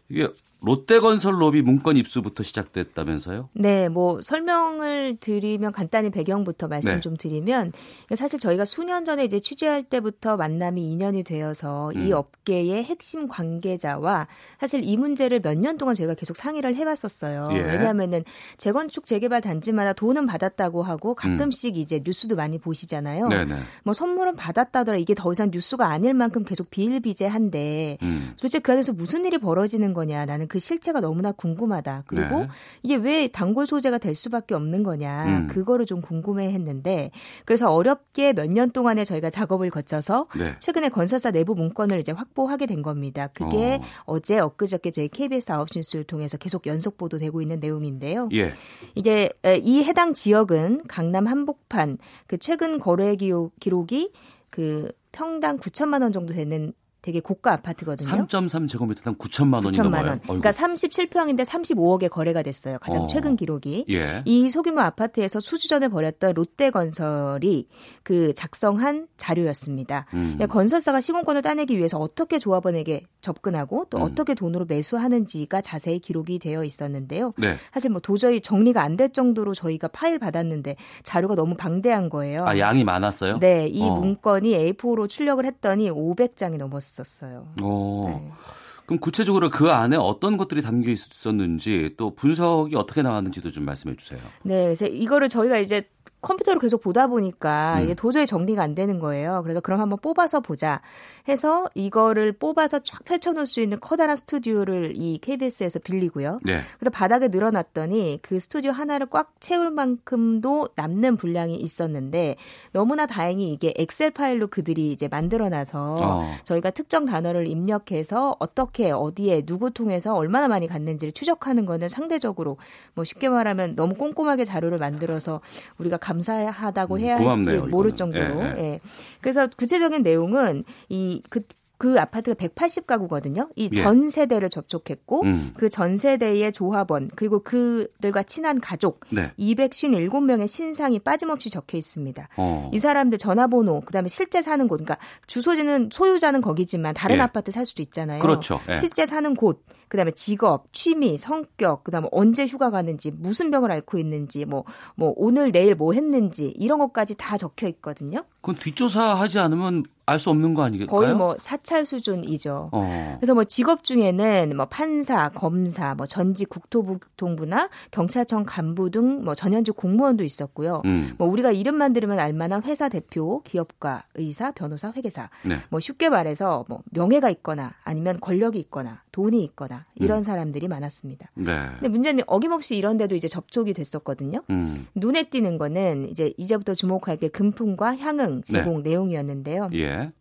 이게 롯데건설 로비 문건 입수부터 시작됐다면서요? 네, 뭐 설명을 드리면 간단히 배경부터 말씀 네. 좀 드리면 사실 저희가 수년 전에 이제 취재할 때부터 만남이 인연이 되어서 음. 이 업계의 핵심 관계자와 사실 이 문제를 몇 년 동안 저희가 계속 상의를 해왔었어요. 예. 왜냐하면은 재건축 재개발 단지마다 돈은 받았다고 하고 가끔씩 음. 이제 뉴스도 많이 보시잖아요. 네네. 뭐 선물은 받았다더라 이게 더 이상 뉴스가 아닐 만큼 계속 비일비재한데 음. 도대체 그 안에서 무슨 일이 벌어지는 거냐 나는 그 실체가 너무나 궁금하다. 그리고 네. 이게 왜 단골 소재가 될 수밖에 없는 거냐. 음. 그거를 좀 궁금해 했는데 그래서 어렵게 몇 년 동안에 저희가 작업을 거쳐서 네. 최근에 건설사 내부 문건을 이제 확보하게 된 겁니다. 그게 어. 어. 제 엊그저께 저희 KBS 9시 뉴스를 통해서 계속 연속 보도되고 있는 내용인데요. 예. 이게 에, 이 해당 지역은 강남 한복판 그 최근 거래 기록, 기록이 그 평당 9천만 원 정도 되는 되게 고가 아파트거든요. 3.3 제곱미터당 9천만 원이 9천만 넘어요. 원. 어이구. 그러니까 37평인데 35억에 거래가 됐어요. 가장 어. 최근 기록이. 예. 이 소규모 아파트에서 수주전을 벌였던 롯데건설이 그 작성한 자료였습니다. 음. 근데 건설사가 시공권을 따내기 위해서 어떻게 조합원에게 접근하고 또 음. 어떻게 돈으로 매수하는지가 자세히 기록이 되어 있었는데요. 네. 사실 뭐 도저히 정리가 안 될 정도로 저희가 파일 받았는데 자료가 너무 방대한 거예요. 아, 양이 많았어요? 네, 이 어. 문건이 A4로 출력을 했더니 500장이 넘었 었어요. 어. 네. 그럼 구체적으로 그 안에 어떤 것들이 담겨 있었는지 또 분석이 어떻게 나왔는지도 좀 말씀해 주세요. 네, 이거를 저희가 이제 컴퓨터로 계속 보다 보니까 음. 이게 도저히 정리가 안 되는 거예요. 그래서 그럼 한번 뽑아서 보자 해서 이거를 뽑아서 쫙 펼쳐놓을 수 있는 커다란 스튜디오를 이 KBS에서 빌리고요. 네. 그래서 바닥에 늘어놨더니 그 스튜디오 하나를 꽉 채울 만큼도 남는 분량이 있었는데 너무나 다행히 이게 엑셀 파일로 그들이 이제 만들어놔서 어. 저희가 특정 단어를 입력해서 어떻게 어디에 누구 통해서 얼마나 많이 갔는지를 추적하는 거는 상대적으로 뭐 쉽게 말하면 너무 꼼꼼하게 자료를 만들어서 우리가 감사하다고 음, 해야 할지 모를 이거는. 정도로. 예, 예. 예. 그래서 구체적인 내용은 이그 그 아파트가 180가구거든요. 이 예. 전 세대를 접촉했고 음. 그전 세대의 조합원 그리고 그들과 친한 가족 네. 257명의 신상이 빠짐없이 적혀 있습니다. 어. 이 사람들 전화번호, 그다음에 실제 사는 곳, 그러니까 주소지는 소유자는 거기지만 다른 예. 아파트 살 수도 있잖아요. 그렇죠. 예. 실제 사는 곳, 그다음에 직업, 취미, 성격, 그다음에 언제 휴가 가는지, 무슨 병을 앓고 있는지, 뭐뭐 오늘 내일 뭐 했는지 이런 것까지 다 적혀 있거든요. 그건 뒷조사하지 않으면 알 수 없는 거 아니겠어요? 거의 뭐 사찰 수준이죠. 어. 그래서 뭐 직업 중에는 뭐 판사, 검사, 뭐 전직 국토부통부나 경찰청 간부 등 뭐 전현직 공무원도 있었고요. 음. 뭐 우리가 이름만 들으면 알만한 회사 대표, 기업가, 의사, 변호사, 회계사. 네. 뭐 쉽게 말해서 뭐 명예가 있거나 아니면 권력이 있거나 돈이 있거나 이런 음. 사람들이 많았습니다. 네. 근데 문제는 어김없이 이런 데도 이제 접촉이 됐었거든요. 음. 눈에 띄는 거는 이제 이제부터 주목할 게 금품과 향응 제공 내용이었는데요. 예.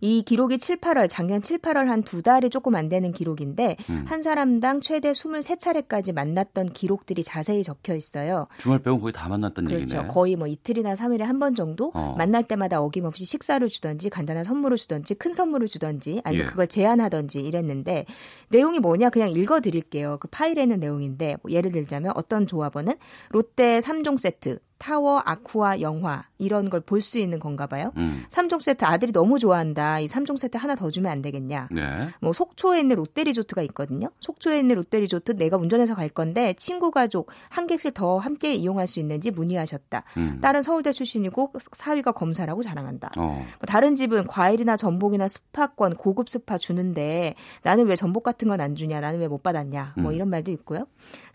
이 기록이 7, 8월, 작년 7, 8월 한 두 달이 조금 안 되는 기록인데 음. 한 사람당 최대 23차례까지 만났던 기록들이 자세히 적혀 있어요. 주말 빼고 거의 다 만났던 그렇죠. 얘기네. 거의 뭐 이틀이나 3일에 한 번 정도 어. 만날 때마다 어김없이 식사를 주던지 간단한 선물을 주던지 큰 선물을 주던지 아니면 예. 그걸 제안하던지 이랬는데 내용이 뭐냐 그냥 읽어 드릴게요. 그 파일에 있는 내용인데 뭐 예를 들자면 어떤 조합원은 롯데 3종 세트 타워, 아쿠아, 영화 이런 걸 볼 수 있는 건가 봐요. 음. 3종 세트 아들이 너무 좋아한다. 이 3종 세트 하나 더 주면 안 되겠냐. 네. 뭐 속초에 있는 롯데리조트가 있거든요. 속초에 있는 롯데리조트 내가 운전해서 갈 건데 친구 가족 한 객실씩 더 함께 이용할 수 있는지 문의하셨다. 음. 딸은 서울대 출신이고 사위가 검사라고 자랑한다. 어. 뭐 다른 집은 과일이나 전복이나 스파권 고급 스파 주는데 나는 왜 전복 같은 건 안 주냐 나는 왜 못 받았냐 뭐 음. 이런 말도 있고요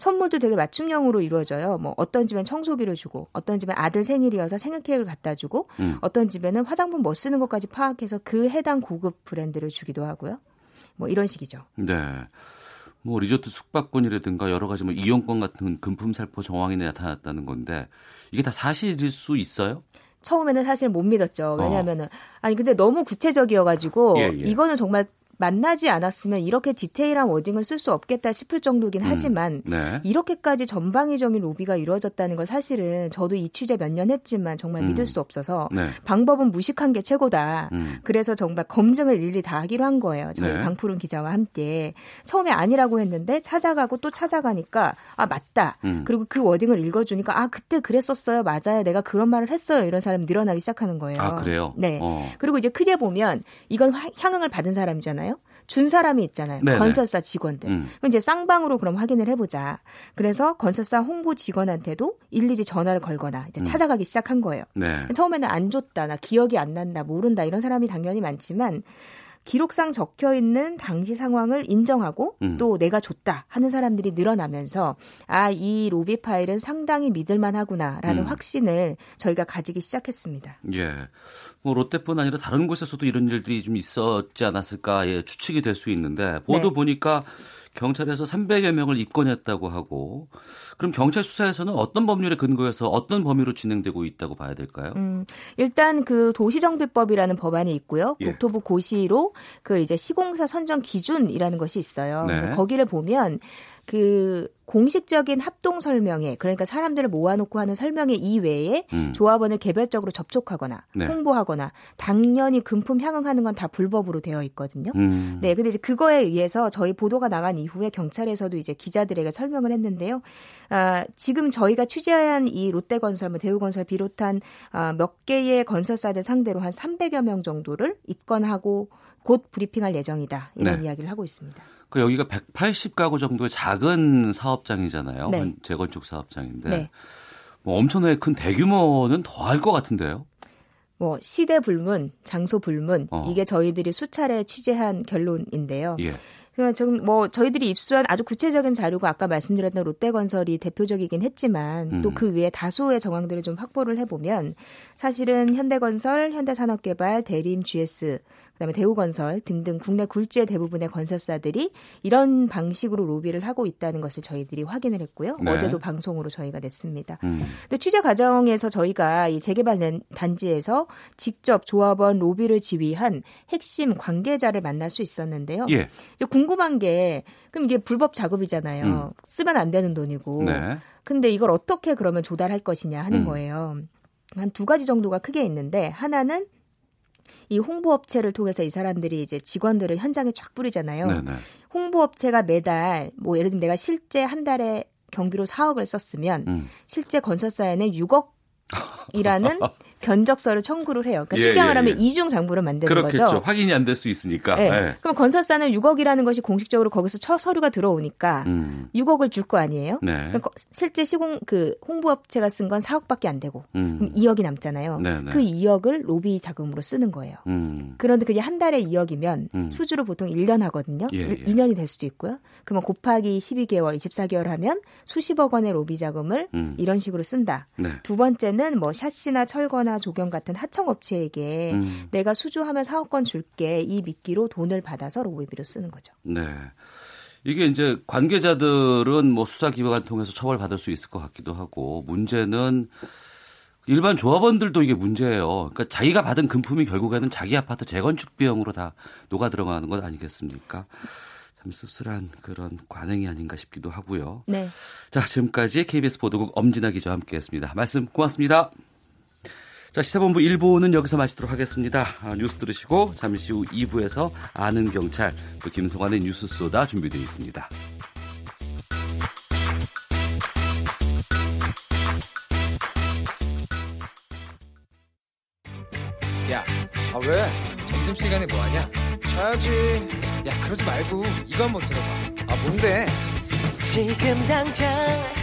선물도 되게 맞춤형으로 이루어져요 뭐 어떤 집엔 청소기를 주고 어떤 집엔 아들 생일이어서 생일 케이크를 갖다 주고 음. 어떤 집에는 화장품 뭐 쓰는 것까지 파악해서 그 해당 고급 브랜드를 주기도 하고요 뭐 이런 식이죠 네. 뭐 리조트 숙박권이라든가 여러 가지 뭐 이용권 같은 금품 살포 정황이 나타났다는 건데 이게 다 사실일 수 있어요? 처음에는 사실 못 믿었죠. 왜냐하면은 아니 근데 너무 구체적이어가지고 어. 예, 예. 이거는 정말 만나지 않았으면 이렇게 디테일한 워딩을 쓸 수 없겠다 싶을 정도긴 음. 하지만 네. 이렇게까지 전방위적인 로비가 이루어졌다는 걸 사실은 저도 이 취재 몇 년 했지만 정말 음. 믿을 수 없어서 네. 방법은 무식한 게 최고다. 음. 그래서 정말 검증을 일일이 다 하기로 한 거예요. 저희 네. 강푸른 기자와 함께 처음에 아니라고 했는데 찾아가고 또 찾아가니까 아 맞다. 음. 그리고 그 워딩을 읽어주니까 아 그때 그랬었어요. 맞아요. 내가 그런 말을 했어요. 이런 사람이 늘어나기 시작하는 거예요. 아, 그래요? 네. 어. 그리고 이제 크게 보면 이건 화- 향응을 받은 사람이잖아요. 준 사람이 있잖아요. 네네. 건설사 직원들. 음. 그럼 이제 쌍방으로 그럼 확인을 해보자. 그래서 건설사 홍보 직원한테도 일일이 전화를 걸거나 이제 음. 찾아가기 시작한 거예요. 네. 처음에는 안 줬다, 나 기억이 안 난다, 모른다 이런 사람이 당연히 많지만 기록상 적혀 있는 당시 상황을 인정하고 음. 또 내가 줬다 하는 사람들이 늘어나면서 아, 이 로비 파일은 상당히 믿을만 하구나라는 음. 확신을 저희가 가지기 시작했습니다. 예. 뭐 롯데뿐 아니라 다른 곳에서도 이런 일들이 좀 있었지 않았을까 예, 추측이 될 수 있는데 보도 네. 보니까 경찰에서 300여 명을 입건했다고 하고 그럼 경찰 수사에서는 어떤 법률에 근거해서 어떤 범위로 진행되고 있다고 봐야 될까요? 음, 일단 그 도시정비법이라는 법안이 있고요. 예. 국토부 고시로 그 이제 시공사 선정 기준이라는 것이 있어요. 네. 거기를 보면 그 공식적인 합동 설명회 그러니까 사람들을 모아놓고 하는 설명회 이외에 음. 조합원을 개별적으로 접촉하거나 네. 홍보하거나 당연히 금품 향응하는 건 다 불법으로 되어 있거든요. 음. 네, 근데 이제 그거에 의해서 저희 보도가 나간 이후에 경찰에서도 이제 기자들에게 설명을 했는데요. 아, 지금 저희가 취재한 이 롯데건설, 뭐 대우건설 비롯한 아, 몇 개의 건설사들 상대로 한 300여 명 정도를 입건하고 곧 브리핑할 예정이다 이런 네. 이야기를 하고 있습니다. 그 여기가 180가구 정도의 작은 사업장이잖아요. 네. 재건축 사업장인데 네. 뭐 엄청나게 큰 대규모는 더 할 것 같은데요. 뭐 시대 불문, 장소 불문 어. 이게 저희들이 수차례 취재한 결론인데요. 예. 그러니까 지금 뭐 저희들이 입수한 아주 구체적인 자료가 아까 말씀드렸던 롯데건설이 대표적이긴 했지만 음. 또그 외에 다수의 정황들을 좀 확보를 해보면 사실은 현대건설, 현대산업개발, 대림, GS 그다음에 대우건설 등등 국내 굴지의 대부분의 건설사들이 이런 방식으로 로비를 하고 있다는 것을 저희들이 확인을 했고요. 네. 어제도 방송으로 저희가 냈습니다. 음. 근데 취재 과정에서 저희가 이 재개발 단지에서 직접 조합원 로비를 지휘한 핵심 관계자를 만날 수 있었는데요. 예. 이제 궁금한 게 그럼 이게 불법 작업이잖아요. 음. 쓰면 안 되는 돈이고. 네. 근데 이걸 어떻게 그러면 조달할 것이냐 하는 음. 거예요. 한 두 가지 정도가 크게 있는데 하나는 이 홍보업체를 통해서 이 사람들이 이제 직원들을 현장에 쫙 뿌리잖아요. 네네. 홍보업체가 매달 뭐 예를 들면 내가 실제 한 달에 경비로 4억을 썼으면 음. 실제 건설사에는 6억이라는 *laughs* 견적서를 청구를 해요. 그러니까 예, 쉽게 말하면 예, 예. 이중 장부를 만드는 그렇겠죠. 거죠. 확인이 안 될 수 있으니까. 네. 네. 그럼 건설사는 6억이라는 것이 공식적으로 거기서 처 서류가 들어오니까 음. 6억을 줄 거 아니에요. 네. 실제 시공 그 홍보업체가 쓴 건 4억밖에 안 되고 음. 그럼 2억이 남잖아요. 네, 네. 그 2억을 로비 자금으로 쓰는 거예요. 음. 그런데 그게 한 달에 2억이면 음. 수주로 보통 1년 하거든요. 예, 예. 2년이 될 수도 있고요. 그러면 곱하기 12개월, 24개월 하면 수십억 원의 로비 자금을 음. 이런 식으로 쓴다. 네. 두 번째는 뭐 샷시나 철거나 조경 같은 하 하청업체에게 음. 내가 수주하면 사업권 줄게 이 미끼로 돈을 받아서 로비비로 쓰는 거죠. 네. 이게 이제 관계자들은 뭐 수사 기관 통해서 처벌받을 수 있을 것 같기도 하고 문제는 일반 조합원들도 이게 문제예요. 그러니까 자기가 받은 금품이 결국에는 자기 아파트 재건축 비용으로 다 녹아 들어가는 것 아니겠습니까? 참 씁쓸한 그런 관행이 아닌가 싶기도 하고요. 네. 자, 지금까지 KBS 보도국 엄진아 기자와 함께했습니다. 말씀 고맙습니다. 자, 시사본부 1부는 여기서 마치도록 하겠습니다. 아, 뉴스 들으시고 잠시 후 2부에서 아는 경찰 또 김성환의 뉴스 쏘다 준비되어 있습니다. 야, 아 왜? 점심시간에 뭐하냐? 자야지. 야, 그러지 말고 이거 한번 들어봐. 아, 뭔데? 지금 당장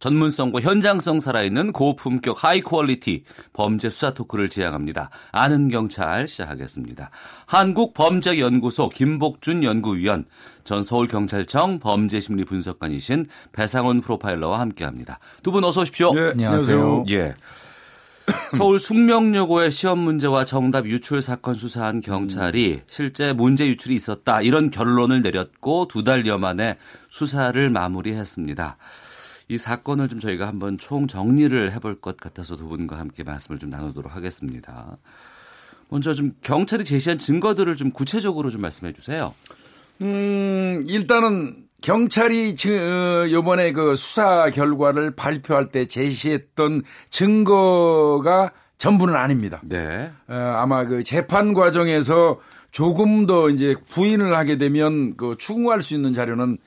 전문성과 현장성 살아있는 고품격 high quality 범죄 수사 토크를 지향합니다. 아는 경찰 시작하겠습니다. 한국범죄연구소 김복준 연구위원, 전 서울경찰청 범죄심리 분석관이신 배상원 프로파일러와 함께합니다. 두 분 어서 오십시오. 네, 안녕하세요. 예. 서울 숙명여고의 시험 문제와 정답 유출 사건 수사한 경찰이 실제 문제 유출이 있었다 이런 결론을 내렸고 두 달여 만에 수사를 마무리했습니다. 이 사건을 좀 저희가 한번 총 정리를 해볼 것 같아서 두 분과 함께 말씀을 좀 나누도록 하겠습니다. 먼저 좀 경찰이 제시한 증거들을 좀 구체적으로 좀 말씀해 주세요. 음, 일단은 경찰이 어, 요번에 그 수사 결과를 발표할 때 제시했던 증거가 전부는 아닙니다. 네. 어, 아마 그 재판 과정에서 조금 더 이제 부인을 하게 되면 그 추궁할 수 있는 자료는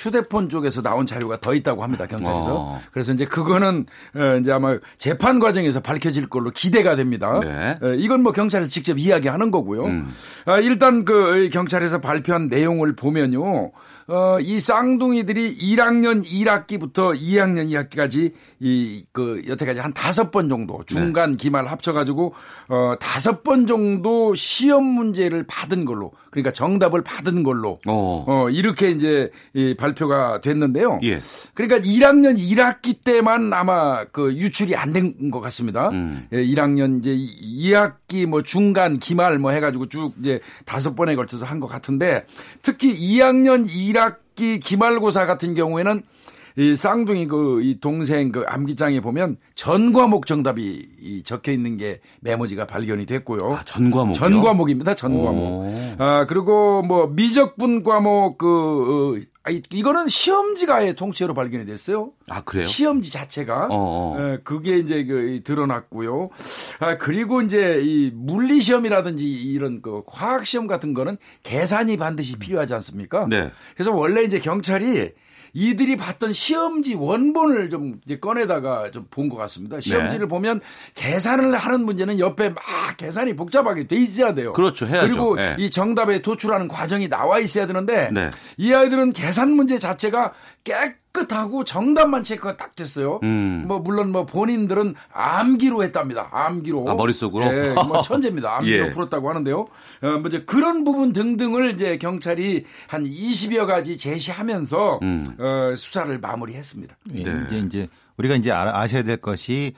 휴대폰 쪽에서 나온 자료가 더 있다고 합니다 경찰에서. 어. 그래서 이제 그거는 어, 이제 아마 재판 과정에서 밝혀질 걸로 기대가 됩니다. 네. 어, 이건 뭐 경찰에서 직접 이야기하는 거고요. 음. 아, 일단 그 경찰에서 발표한 내용을 보면요. 어, 이 쌍둥이들이 1학년 1학기부터 2학년 2학기까지 이, 그, 여태까지 한 다섯 번 정도 중간 네. 기말 합쳐가지고 어, 다섯 번 정도 시험 문제를 받은 걸로 그러니까 정답을 받은 걸로 어, 어 이렇게 이제 이 발표가 됐는데요. 예. 그러니까 1학년 1학기 때만 아마 그 유출이 안 된 것 같습니다. 음. 예, 1학년 이제 2학기 뭐 중간 기말 뭐 해가지고 쭉 이제 다섯 번에 걸쳐서 한 것 같은데 특히 2학년 1학기 기말고사 같은 경우에는 이 쌍둥이 그 이 동생 그 암기장에 보면 전 과목 정답이 이 적혀 있는 게 메모지가 발견이 됐고요. 아, 전 과목. 전 과목입니다. 전 과목. 아 그리고 뭐 미적분 과목 그 어, 아, 이거는 시험지가의 통째로 발견이 됐어요. 아 그래요? 시험지 자체가 어, 어. 에, 그게 이제 그 드러났고요. 아 그리고 이제 이 물리 시험이라든지 이런 그 과학 시험 같은 거는 계산이 반드시 필요하지 않습니까? 네. 그래서 원래 이제 경찰이 이들이 봤던 시험지 원본을 좀 이제 꺼내다가 좀 본 것 같습니다. 시험지를 네. 보면 계산을 하는 문제는 옆에 막 계산이 복잡하게 돼 있어야 돼요. 그렇죠. 해야죠. 그리고 네. 이 정답에 도출하는 과정이 나와 있어야 되는데 네. 이 아이들은 계산 문제 자체가 깨 깨끗하고 정답만 체크가 딱 됐어요. 음. 뭐 물론 뭐 본인들은 암기로 했답니다. 암기로. 아, 머릿속으로. 예, 뭐 *laughs* 천재입니다. 암기로 예. 풀었다고 하는데요. 어, 뭐 이제 그런 부분 등등을 이제 경찰이 한 20여 가지 제시하면서 음. 어, 수사를 마무리했습니다. 예, 네. 이제 이제 우리가 이제 아셔야 될 것이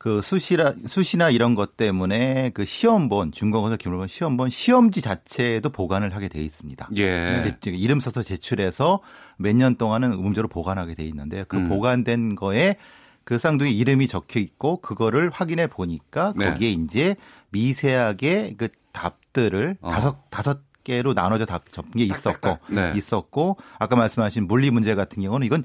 그 수시라 수시나 이런 것 때문에 그 시험본 중간고사 기말본 시험본 시험지 자체도 보관을 하게 돼 있습니다. 예. 이름 써서 제출해서 몇 년 동안은 음음적으로 보관하게 돼 있는데 그 음. 보관된 거에 그 쌍둥이 이름이 적혀 있고 그거를 확인해 보니까 네. 거기에 이제 미세하게 그 답들을 어. 다섯 다섯 개로 나눠져 다 접은 게 있었고 네. 있었고 아까 말씀하신 물리 문제 같은 경우는 이건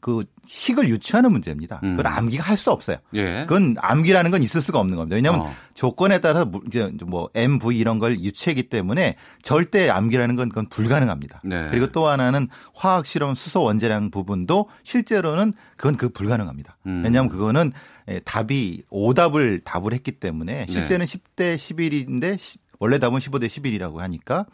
그 식을 유추하는 문제입니다. 음. 그건 암기가 할 수 없어요. 예. 그건 암기라는 건 있을 수가 없는 겁니다. 왜냐하면 어. 조건에 따라서 이제 뭐 MV 이런 걸 유추하기 때문에 절대 암기라는 건 그건 불가능합니다. 네. 그리고 또 하나는 화학 실험 수소 원자량 부분도 실제로는 그건 그 불가능합니다. 음. 왜냐하면 그거는 답이 오답을 답을 했기 때문에 실제는 네. 10대 11인데 원래 답은 15대 11이라고 하니까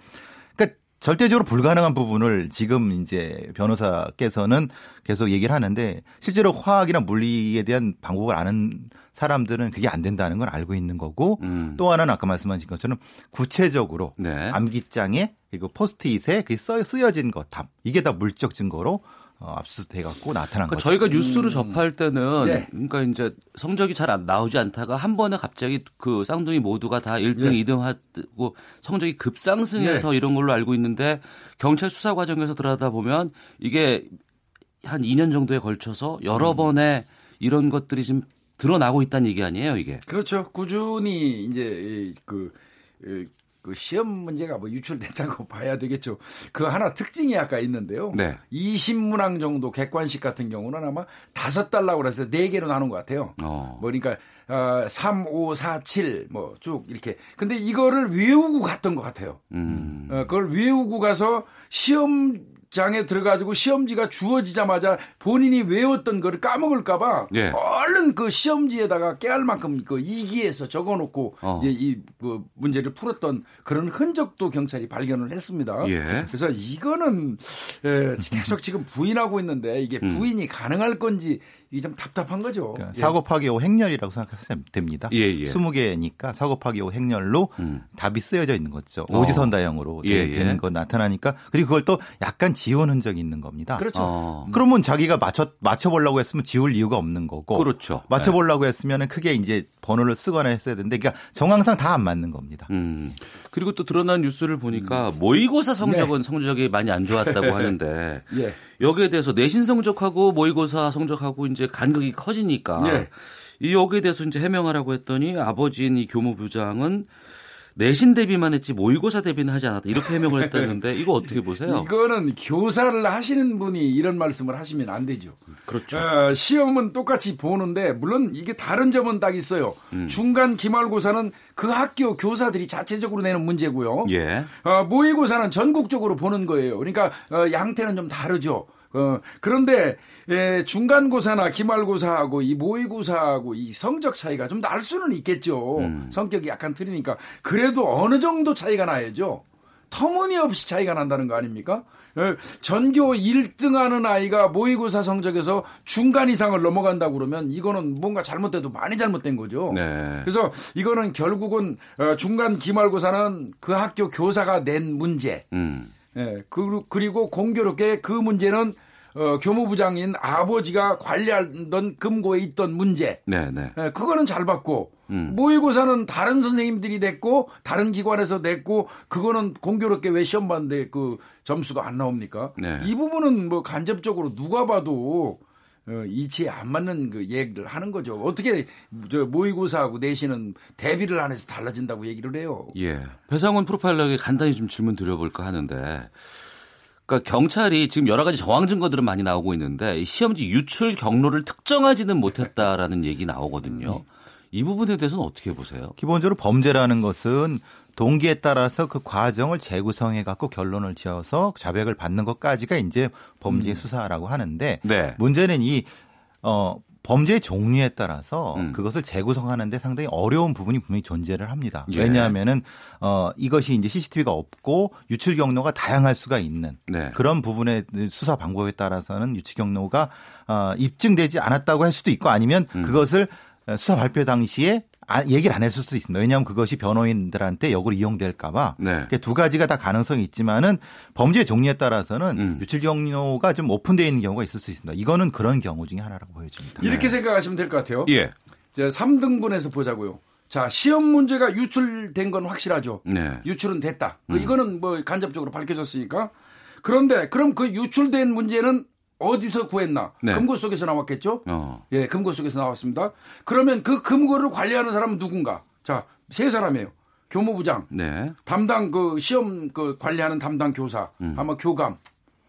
그러니까 절대적으로 불가능한 부분을 지금 이제 변호사께서는 계속 얘기를 하는데 실제로 화학이나 물리에 대한 방법을 아는 사람들은 그게 안 된다는 걸 알고 있는 거고 음. 또 하나는 아까 말씀하신 것처럼 구체적으로 네. 암기장에 그리고 포스트잇에 그 쓰여진 것 답 이게 다 물적 증거로 어, 압수돼 갖고 나타난 그러니까 거죠. 저희가 뉴스를 음. 접할 때는 네. 그러니까 이제 성적이 잘안 나오지 않다가 한 번에 갑자기 그 쌍둥이 모두가 다 1등, 네. 2등 하고 성적이 급상승해서 네. 이런 걸로 알고 있는데 경찰 수사 과정에서 들어가다 보면 이게 한 2년 정도에 걸쳐서 여러 음. 번의 이런 것들이 지금 드러나고 있다는 얘기 아니에요, 이게? 그렇죠. 꾸준히 이제 그, 그그 시험 문제가 뭐 유출됐다고 *laughs* 봐야 되겠죠. 그 하나 특징이 아까 있는데요. 네. 20문항 정도 객관식 같은 경우는 아마 다섯 달라고 그래서 네 개로 나눈 것 같아요. 어. 뭐 그러니까 어, 3, 5, 4, 7 뭐 쭉 이렇게. 근데 이거를 외우고 갔던 것 같아요. 음. 어, 그걸 외우고 가서 시험 장에 들어가지고 시험지가 주어지자마자 본인이 외웠던 거를 까먹을까봐 예. 얼른 그 시험지에다가 깨알 만큼 그 이기에서 적어놓고 어. 이제 이 그 문제를 풀었던 그런 흔적도 경찰이 발견을 했습니다. 예. 그래서 이거는 에, 계속 지금 부인하고 있는데 이게 음. 부인이 음. 가능할 건지 이게 좀 답답한 거죠. 그러니까 예. 사고 파기 후 행렬이라고 생각하시면 됩니다. 예, 예. 20개니까 사고 파기 후 행렬로 음. 답이 쓰여져 있는 거죠. 어. 오지선 다형으로 예, 예, 되는 거 나타나니까 그리고 그걸 또 약간 지운 흔적이 있는 겁니다. 그렇죠. 어. 그러면 자기가 맞춰 맞춰 보려고 했으면 지울 이유가 없는 거고. 그렇죠. 맞춰 보려고 했으면 크게 이제 번호를 쓰거나 했어야 되는데 그러니까 정황상 다 안 맞는 겁니다. 음. 그리고 또 드러난 뉴스를 보니까 음. 모의고사 성적은 네. 성적이 많이 안 좋았다고 *laughs* 하는데 예. 여기에 대해서 내신 성적하고 모의고사 성적하고 이제 간극이 커지니까 예. 이 여기에 대해서 이제 해명하라고 했더니 아버지인 이 교무부장은 내신 대비만 했지 모의고사 대비는 하지 않았다 이렇게 해명을 했다는데 이거 어떻게 보세요? *laughs* 이거는 교사를 하시는 분이 이런 말씀을 하시면 안 되죠. 그렇죠. 어, 시험은 똑같이 보는데 물론 이게 다른 점은 딱 있어요. 음. 중간 기말고사는 그 학교 교사들이 자체적으로 내는 문제고요. 예. 어, 모의고사는 전국적으로 보는 거예요. 그러니까 어, 양태는 좀 다르죠. 어, 그런데 예, 중간고사나 기말고사하고 이 모의고사하고 이 성적 차이가 좀 날 수는 있겠죠. 음. 성격이 약간 틀리니까 그래도 어느 정도 차이가 나야죠. 터무니없이 차이가 난다는 거 아닙니까? 예, 전교 1등 하는 아이가 모의고사 성적에서 중간 이상을 넘어간다고 그러면 이거는 뭔가 잘못돼도 많이 잘못된 거죠. 네. 그래서 이거는 결국은 어, 중간 기말고사는 그 학교 교사가 낸 문제. 음. 예, 그리고 공교롭게 그 문제는 어, 교무부장인 아버지가 관리하던 금고에 있던 문제. 네, 네. 예, 그거는 잘 받고 음. 모의고사는 다른 선생님들이 냈고 다른 기관에서 냈고 그거는 공교롭게 왜 시험 봤는데 그 점수가 안 나옵니까? 네. 이 부분은 뭐 간접적으로 누가 봐도 어, 이치에 안 맞는 그 얘기를 하는 거죠. 어떻게 저 모의고사하고 내신은 대비를 안 해서 달라진다고 얘기를 해요. 예. 배상훈 프로파일러에게 간단히 좀 질문 드려볼까 하는데 그러니까 경찰이 지금 여러 가지 정황 증거들은 많이 나오고 있는데 시험지 유출 경로를 특정하지는 못했다라는 얘기 나오거든요. 이 부분에 대해서는 어떻게 보세요? 기본적으로 범죄라는 것은 동기에 따라서 그 과정을 재구성해 갖고 결론을 지어서 자백을 받는 것까지가 이제 범죄 음. 수사라고 하는데 네. 문제는 이 어, 범죄의 종류에 따라서 음. 그것을 재구성하는데 상당히 어려운 부분이 분명히 존재를 합니다. 예. 왜냐하면은 어 이것이 이제 CCTV가 없고 유출 경로가 다양할 수가 있는 네. 그런 부분의 수사 방법에 따라서는 유출 경로가 어 입증되지 않았다고 할 수도 있고 아니면 음. 그것을 수사 발표 당시에 아, 얘기를 안 했을 수도 있습니다. 왜냐하면 그것이 변호인들한테 역으로 이용될까봐 네. 두 가지가 다 가능성이 있지만은 범죄 종류에 따라서는 음. 유출 경로가 좀 오픈되어 있는 경우가 있을 수 있습니다. 이거는 그런 경우 중에 하나라고 보여집니다. 이렇게 네. 생각하시면 될 것 같아요. 예. 이제 3등분해서 보자고요. 자, 시험 문제가 유출된 건 확실하죠. 네. 유출은 됐다. 그 음. 이거는 뭐 간접적으로 밝혀졌으니까. 그런데 그럼 그 유출된 문제는 어디서 구했나? 네. 금고 속에서 나왔겠죠? 어. 예, 금고 속에서 나왔습니다. 그러면 그 금고를 관리하는 사람은 누군가? 자, 세 사람이에요. 교무부장, 네. 담당 그 시험 그 관리하는 담당 교사, 음. 아마 교감,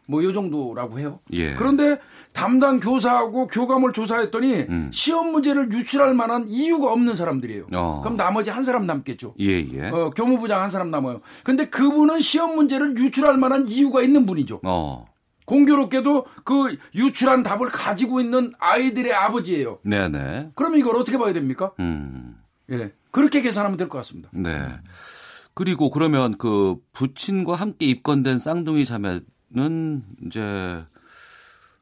뭐요 정도라고 해요. 예. 그런데 담당 교사하고 교감을 조사했더니 음. 시험 문제를 유출할 만한 이유가 없는 사람들이에요. 어. 그럼 나머지 한 사람 남겠죠. 예, 예. 어, 교무부장 한 사람 남아요. 근데 그분은 시험 문제를 유출할 만한 이유가 있는 분이죠. 어. 공교롭게도 그 유출한 답을 가지고 있는 아이들의 아버지예요. 네네. 그러면 이걸 어떻게 봐야 됩니까? 음. 예. 그렇게 계산하면 될 것 같습니다. 네. 그리고 그러면 그 부친과 함께 입건된 쌍둥이 자매는 이제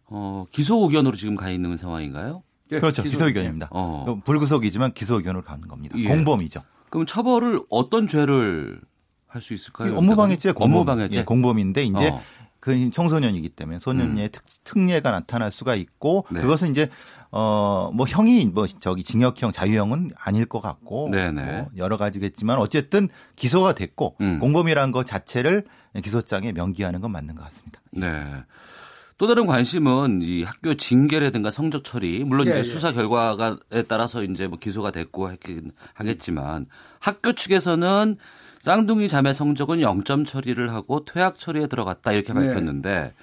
어, 기소 의견으로 지금 가 있는 상황인가요? 예, 그렇죠. 기소 의견입니다. 어. 불구속이지만 기소 의견으로 가는 겁니다. 예. 공범이죠. 그럼 처벌을 어떤 죄를 할 수 있을까요? 업무방해죄 공범, 업무방해죄 예, 공범인데 이제 어. 그 청소년이기 때문에 소년의 음. 특, 특례가 나타날 수가 있고 네. 그것은 이제 어뭐 형이 뭐 저기 징역형 자유형은 아닐 것 같고 뭐 여러 가지겠지만 어쨌든 기소가 됐고 음. 공범이라는 것 자체를 기소장에 명기하는 건 맞는 것 같습니다. 네. 또 다른 관심은 이 학교 징계라든가 성적 처리 물론 예, 이제 예. 수사 결과에 따라서 이제 뭐 기소가 됐고 하겠지만 학교 측에서는 쌍둥이 자매 성적은 0점 처리를 하고 퇴학 처리에 들어갔다 이렇게 네. 밝혔는데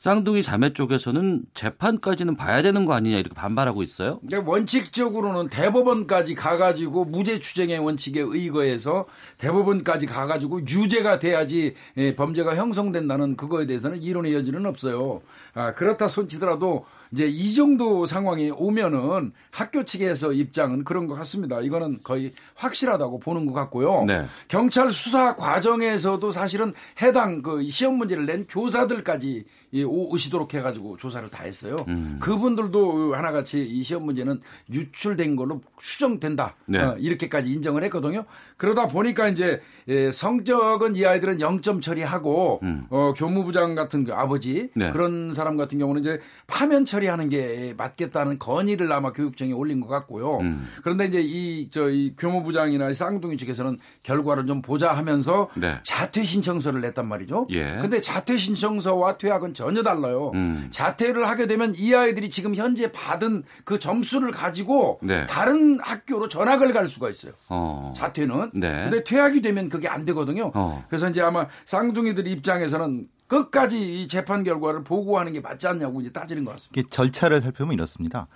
쌍둥이 자매 쪽에서는 재판까지는 봐야 되는 거 아니냐 이렇게 반발하고 있어요. 그러니까 원칙적으로는 대법원까지 가가지고 무죄 추정의 원칙에 의거해서 대법원까지 가가지고 유죄가 돼야지 예, 범죄가 형성된다는 그거에 대해서는 이론의 여지는 없어요. 아, 그렇다 손치더라도 이제 이 정도 상황이 오면은 학교 측에서 입장은 그런 것 같습니다. 이거는 거의 확실하다고 보는 것 같고요. 네. 경찰 수사 과정에서도 사실은 해당 그 시험 문제를 낸 교사들까지 오- 오시도록 해가지고 조사를 다 했어요. 음. 그분들도 하나같이 이 시험 문제는 유출된 걸로 추정된다. 네. 어, 이렇게까지 인정을 했거든요. 그러다 보니까 이제 예, 성적은 이 아이들은 0점 처리하고 음. 어, 교무부장 같은 그 아버지 네. 그런 사람 같은 경우는 이제 파면 처리 처리하는 게 맞겠다는 건의를 아마 교육청에 올린 것 같고요. 음. 그런데 이제 이 저이 교무부장이나 쌍둥이 측에서는 결과를 좀 보자 하면서 네. 자퇴 신청서를 냈단 말이죠. 예. 근데 자퇴 신청서와 퇴학은 전혀 달라요. 음. 자퇴를 하게 되면 이 아이들이 지금 현재 받은 그 점수를 가지고 네. 다른 학교로 전학을 갈 수가 있어요. 어. 자퇴는. 네. 근데 퇴학이 되면 그게 안 되거든요. 어. 그래서 이제 아마 쌍둥이들 입장에서는 끝까지 이 재판 결과를 보고하는 게 맞지 않냐고 이제 따지는 것 같습니다. 절차를 살펴보면 이렇습니다.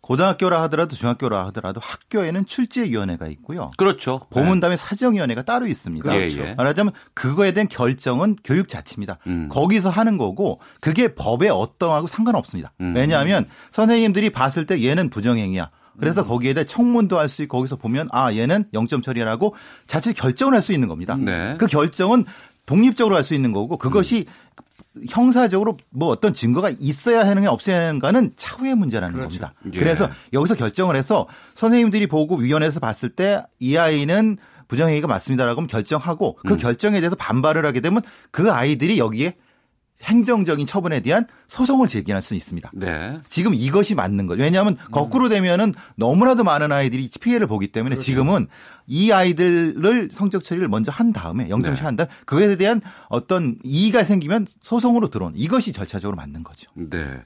고등학교라 하더라도 중학교라 하더라도 학교에는 출제위원회가 있고요. 그렇죠. 보문담에 네. 사정위원회가 따로 있습니다. 그렇죠. 예, 예. 말하자면 그거에 대한 결정은 교육 자체입니다. 음. 거기서 하는 거고 그게 법에 어떠하고 상관없습니다. 음. 왜냐하면 선생님들이 봤을 때 얘는 부정행위야. 그래서 음. 거기에 대해 청문도 할 수 있고 거기서 보면 아 얘는 영점 처리라고 자체 결정을 할 수 있는 겁니다. 네. 그 결정은 독립적으로 할 수 있는 거고 그것이 음. 형사적으로 뭐 어떤 증거가 있어야 하는 게 없어야 하는가는 차후의 문제라는 그렇죠. 겁니다. 예. 그래서 여기서 결정을 해서 선생님들이 보고 위원회에서 봤을 때 이 아이는 부정행위가 맞습니다라고 결정하고 그 음. 결정에 대해서 반발을 하게 되면 그 아이들이 여기에 행정적인 처분에 대한 소송을 제기할 수 있습니다. 네. 지금 이것이 맞는 거죠. 왜냐하면 음. 거꾸로 되면은 너무나도 많은 아이들이 피해를 보기 때문에 그렇죠. 지금은 이 아이들을 성적 처리를 먼저 한 다음에 영점 처리한 다음 그것에 대한 어떤 이의가 생기면 소송으로 들어온 이것이 절차적으로 맞는 거죠. 네.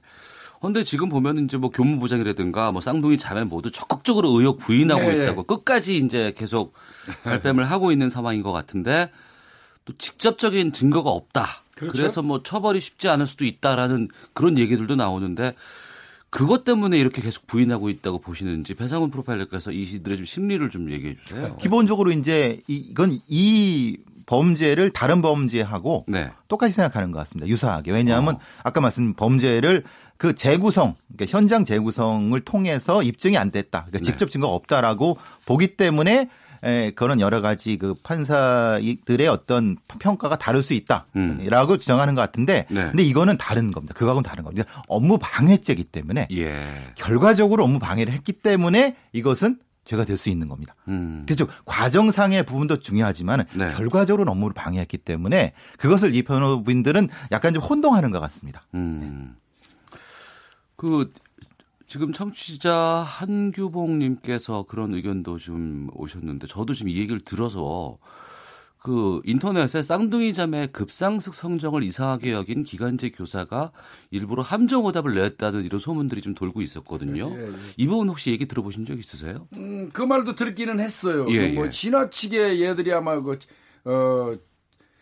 근데 지금 보면 이제 뭐 교무부장이라든가 뭐 쌍둥이 자매 모두 적극적으로 의혹 부인하고 네. 있다고 끝까지 이제 계속 발뺌을 하고 있는 상황인 것 같은데 또 직접적인 증거가 없다. 그렇죠? 그래서 뭐 처벌이 쉽지 않을 수도 있다라는 그런 얘기들도 나오는데 그것 때문에 이렇게 계속 부인하고 있다고 보시는지 배상훈 프로파일러께서 이들의 좀 심리를 좀 얘기해 주세요. 기본적으로 이제 이건 이 범죄를 다른 범죄하고 네. 똑같이 생각하는 것 같습니다. 유사하게. 왜냐하면 어. 아까 말씀 범죄를 그 재구성, 그러니까 현장 재구성을 통해서 입증이 안 됐다. 그러니까 네. 직접 증거가 없다라고 보기 때문에 에, 그런 여러 가지 그 판사들의 어떤 평가가 다를 수 있다라고 음. 주장하는 것 같은데, 네. 근데 이거는 다른 겁니다. 그거하고는 다른 겁니다. 업무 방해죄이기 때문에 예. 결과적으로 업무 방해를 했기 때문에 이것은 죄가 될 수 있는 겁니다. 음. 그렇죠. 과정상의 부분도 중요하지만 네. 결과적으로 업무를 방해했기 때문에 그것을 이 변호인들은 약간 좀 혼동하는 것 같습니다. 음. 그 지금 청취자 한규봉님께서 그런 의견도 좀 오셨는데 저도 지금 이 얘기를 들어서 그 인터넷에 쌍둥이 자매 급상승 성적을 이상하게 여긴 기간제 교사가 일부러 함정 오답을 냈다는 이런 소문들이 좀 돌고 있었거든요. 예, 예. 이 부분 혹시 얘기 들어보신 적 있으세요? 음, 그 말도 들기는 했어요. 예, 뭐 예. 지나치게 얘들이 아마 그 어,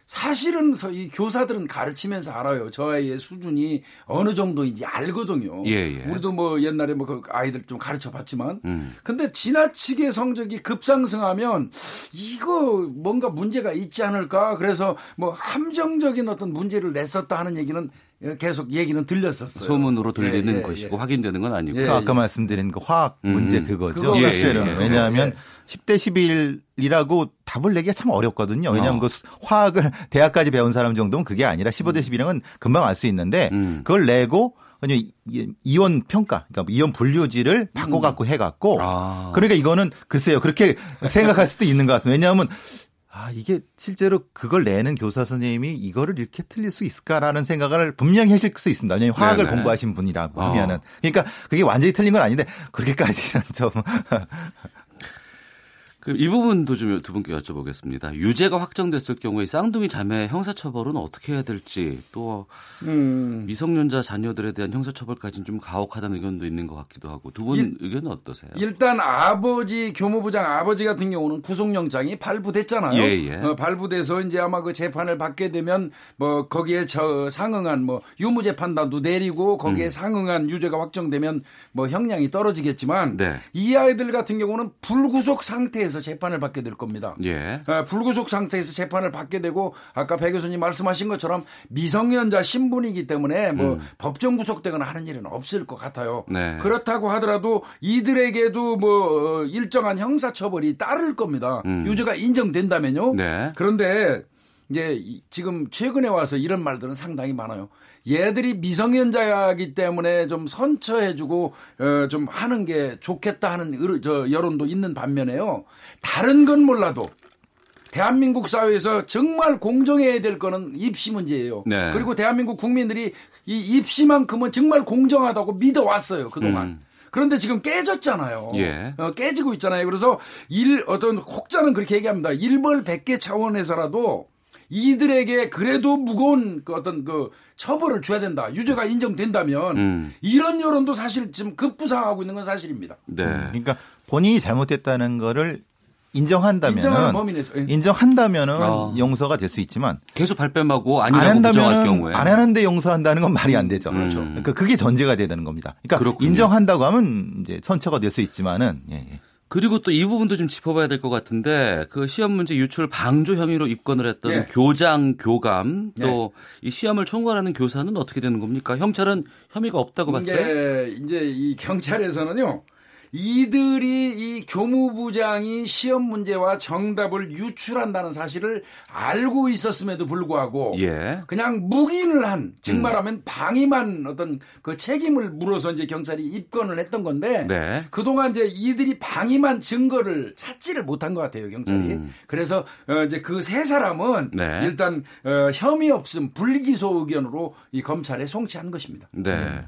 사실은 이 교사들은 가르치면서 알아요. 저 아이의 수준이 어느 정도인지 알거든요. 예, 예. 우리도 뭐 옛날에 뭐 그 아이들 좀 가르쳐 봤지만. 음. 근데 지나치게 성적이 급상승하면 이거 뭔가 문제가 있지 않을까. 그래서 뭐 함정적인 어떤 문제를 냈었다 하는 얘기는 계속 얘기는 들렸었어요. 소문으로 들리는 예, 예, 것이고 예. 확인되는 건 아니고. 그 아까 말씀드린 그 화학 문제 음. 그거죠. 사실은. 예, 예, 왜냐하면 10대 11이라고 답을 내기가 참 어렵거든요. 왜냐하면 어. 그 화학을 *laughs* 대학까지 배운 사람 정도는 그게 아니라 15대 11이면 금방 알 수 있는데 음. 그걸 내고 그냥 이원 평가, 그러니까 이원 분류지를 바꿔갖고 음. 해갖고 아. 그러니까 이거는 글쎄요 그렇게 *laughs* 생각할 수도 있는 것 같습니다. 왜냐하면 아, 이게 실제로 그걸 내는 교사 선생님이 이거를 이렇게 틀릴 수 있을까라는 생각을 분명히 하실 수 있습니다. 왜냐하면 화학을 네네. 공부하신 분이라고 어. 하면은. 그러니까 그게 완전히 틀린 건 아닌데 그렇게까지는 *laughs* 좀 이 부분도 좀 두 분께 여쭤보겠습니다. 유죄가 확정됐을 경우에 쌍둥이 자매 형사처벌은 어떻게 해야 될지 또 음. 미성년자 자녀들에 대한 형사처벌까지는 좀 가혹하다는 의견도 있는 것 같기도 하고 두 분 의견은 어떠세요? 일단 아버지 교무부장 아버지 같은 경우는 구속영장이 발부됐잖아요. 예, 예. 어, 발부돼서 이제 아마 그 재판을 받게 되면 뭐 거기에 저 상응한 뭐 유무죄 판단도 내리고 거기에 음. 상응한 유죄가 확정되면 뭐 형량이 떨어지겠지만 네. 이 아이들 같은 경우는 불구속 상태에서 상태에서 재판을 받게 될 겁니다. 예. 어, 불구속 상태에서 재판을 받게 되고 아까 배 교수님 말씀하신 것처럼 미성년자 신분이기 때문에 뭐 음. 법정 구속되거나 하는 일은 없을 것 같아요. 네. 그렇다고 하더라도 이들에게도 뭐 어, 일정한 형사 처벌이 따를 겁니다. 음. 유죄가 인정된다면요. 네. 그런데 이제 지금 최근에 와서 이런 말들은 상당히 많아요. 얘들이 미성년자이기 때문에 좀 선처해주고 어, 좀 하는 게 좋겠다 하는 저 여론도 있는 반면에요. 다른 건 몰라도 대한민국 사회에서 정말 공정해야 될 거는 입시 문제예요. 네. 그리고 대한민국 국민들이 이 입시만큼은 정말 공정하다고 믿어왔어요 그동안. 음. 그런데 지금 깨졌잖아요. 예. 어, 깨지고 있잖아요. 그래서 일 어떤 혹자는 그렇게 얘기합니다. 일벌 100개 차원에서라도 이들에게 그래도 무거운 그 어떤 그 처벌을 줘야 된다. 유죄가 인정된다면 음. 이런 여론도 사실 지금 급부상하고 있는 건 사실입니다. 네. 그러니까 본인이 잘못했다는 거를 인정한다면은 예. 인정한다면은 어. 용서가 될 수 있지만 계속 발뺌하고 아니라고 안 부정할 경우에 안 하는데 용서한다는 건 말이 안 되죠. 그렇죠. 그러니까 그게 전제가 돼야 되는 겁니다. 그러니까 그렇군요. 인정한다고 하면 이제 선처가 될 수 있지만은 예, 예. 그리고 또 이 부분도 좀 짚어봐야 될 것 같은데 그 시험 문제 유출 방조 혐의로 입건을 했던 네. 교장, 교감 또이 네. 시험을 총괄하는 교사는 어떻게 되는 겁니까? 경찰은 혐의가 없다고 봤어요. 이제 이제 이 경찰에서는요. 이들이 이 교무부장이 시험 문제와 정답을 유출한다는 사실을 알고 있었음에도 불구하고 예. 그냥 묵인을 한 즉 말하면 음. 방임한 어떤 그 책임을 물어서 이제 경찰이 입건을 했던 건데 네. 그동안 이제 이들이 방임한 증거를 찾지를 못한 것 같아요 경찰이 음. 그래서 어 이제 그 세 사람은 네. 일단 어 혐의 없음 불기소 의견으로 이 검찰에 송치한 것입니다. 네. 음.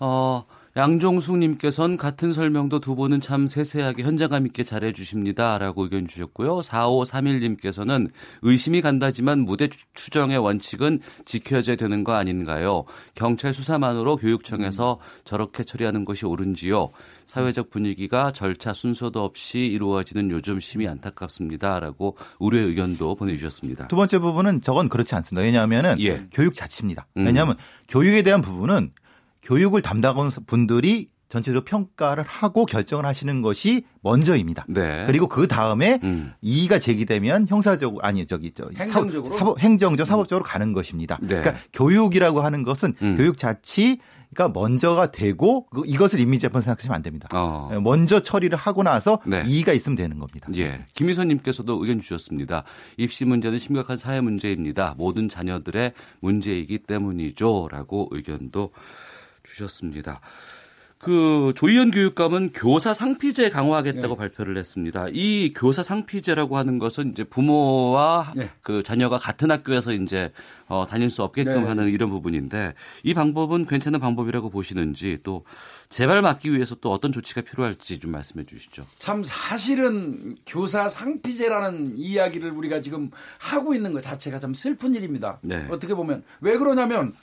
어. 양종숙님께서는 같은 설명도 두 분은 참 세세하게 현장감 있게 잘해 주십니다 라고 의견 주셨고요. 4531님께서는 의심이 간다지만 무대 추정의 원칙은 지켜져야 되는 거 아닌가요? 경찰 수사만으로 교육청에서 저렇게 처리하는 것이 옳은지요? 사회적 분위기가 절차 순서도 없이 이루어지는 요즘 심이 안타깝습니다 라고 우려의 의견도 보내주셨습니다. 두 번째 부분은 저건 그렇지 않습니다. 왜냐하면은 예. 교육 자치입니다. 음. 왜냐하면 음. 교육에 대한 부분은 교육을 담당하는 분들이 전체적으로 평가를 하고 결정을 하시는 것이 먼저입니다. 네. 그리고 그 다음에 음. 이의가 제기되면 형사적으로 아니 저기 저 행정적으로 사법, 행정적 음. 사법적으로 가는 것입니다. 네. 그러니까 교육이라고 하는 것은 음. 교육 자치 가 먼저가 되고 그 이것을 인민재판 생각하시면 안 됩니다. 어. 예, 먼저 처리를 하고 나서 네. 이의가 있으면 되는 겁니다. 예. 김희선님께서도 의견 주셨습니다. 입시 문제는 심각한 사회 문제입니다. 모든 자녀들의 문제이기 때문이죠 라고 의견도 주셨습니다. 그 조희연 교육감은 교사 상피제 강화하겠다고 네. 발표를 했습니다. 이 교사 상피제라고 하는 것은 이제 부모와 네. 그 자녀가 같은 학교에서 이제 어 다닐 수 없게끔 네. 하는 이런 부분인데 이 방법은 괜찮은 방법이라고 보시는지 또 재발 막기 위해서 또 어떤 조치가 필요할지 좀 말씀해 주시죠. 참 사실은 교사 상피제라는 이야기를 우리가 지금 하고 있는 것 자체가 참 슬픈 일입니다. 네. 어떻게 보면 왜 그러냐면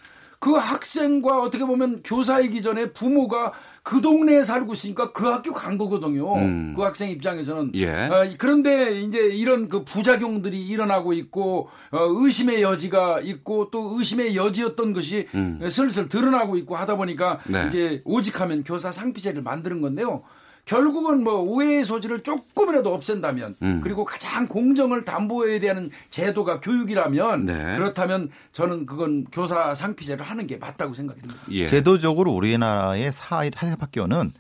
그 학생과 어떻게 보면 교사이기 전에 부모가 그 동네에 살고 있으니까 그 학교 간 거거든요. 음. 그 학생 입장에서는. 예. 어, 그런데 이제 이런 그 부작용들이 일어나고 있고 어, 의심의 여지가 있고 또 의심의 여지였던 것이 음. 슬슬 드러나고 있고 하다 보니까 네. 이제 오직하면 교사 상피제를 만드는 건데요. 결국은 뭐 오해의 소지를 조금이라도 없앤다면 음. 그리고 가장 공정을 담보해야 되는 제도가 교육이라면 네. 그렇다면 저는 그건 교사 상피제를 하는 게 맞다고 생각합니다. 예. 제도적으로 우리나라의 사립 학교는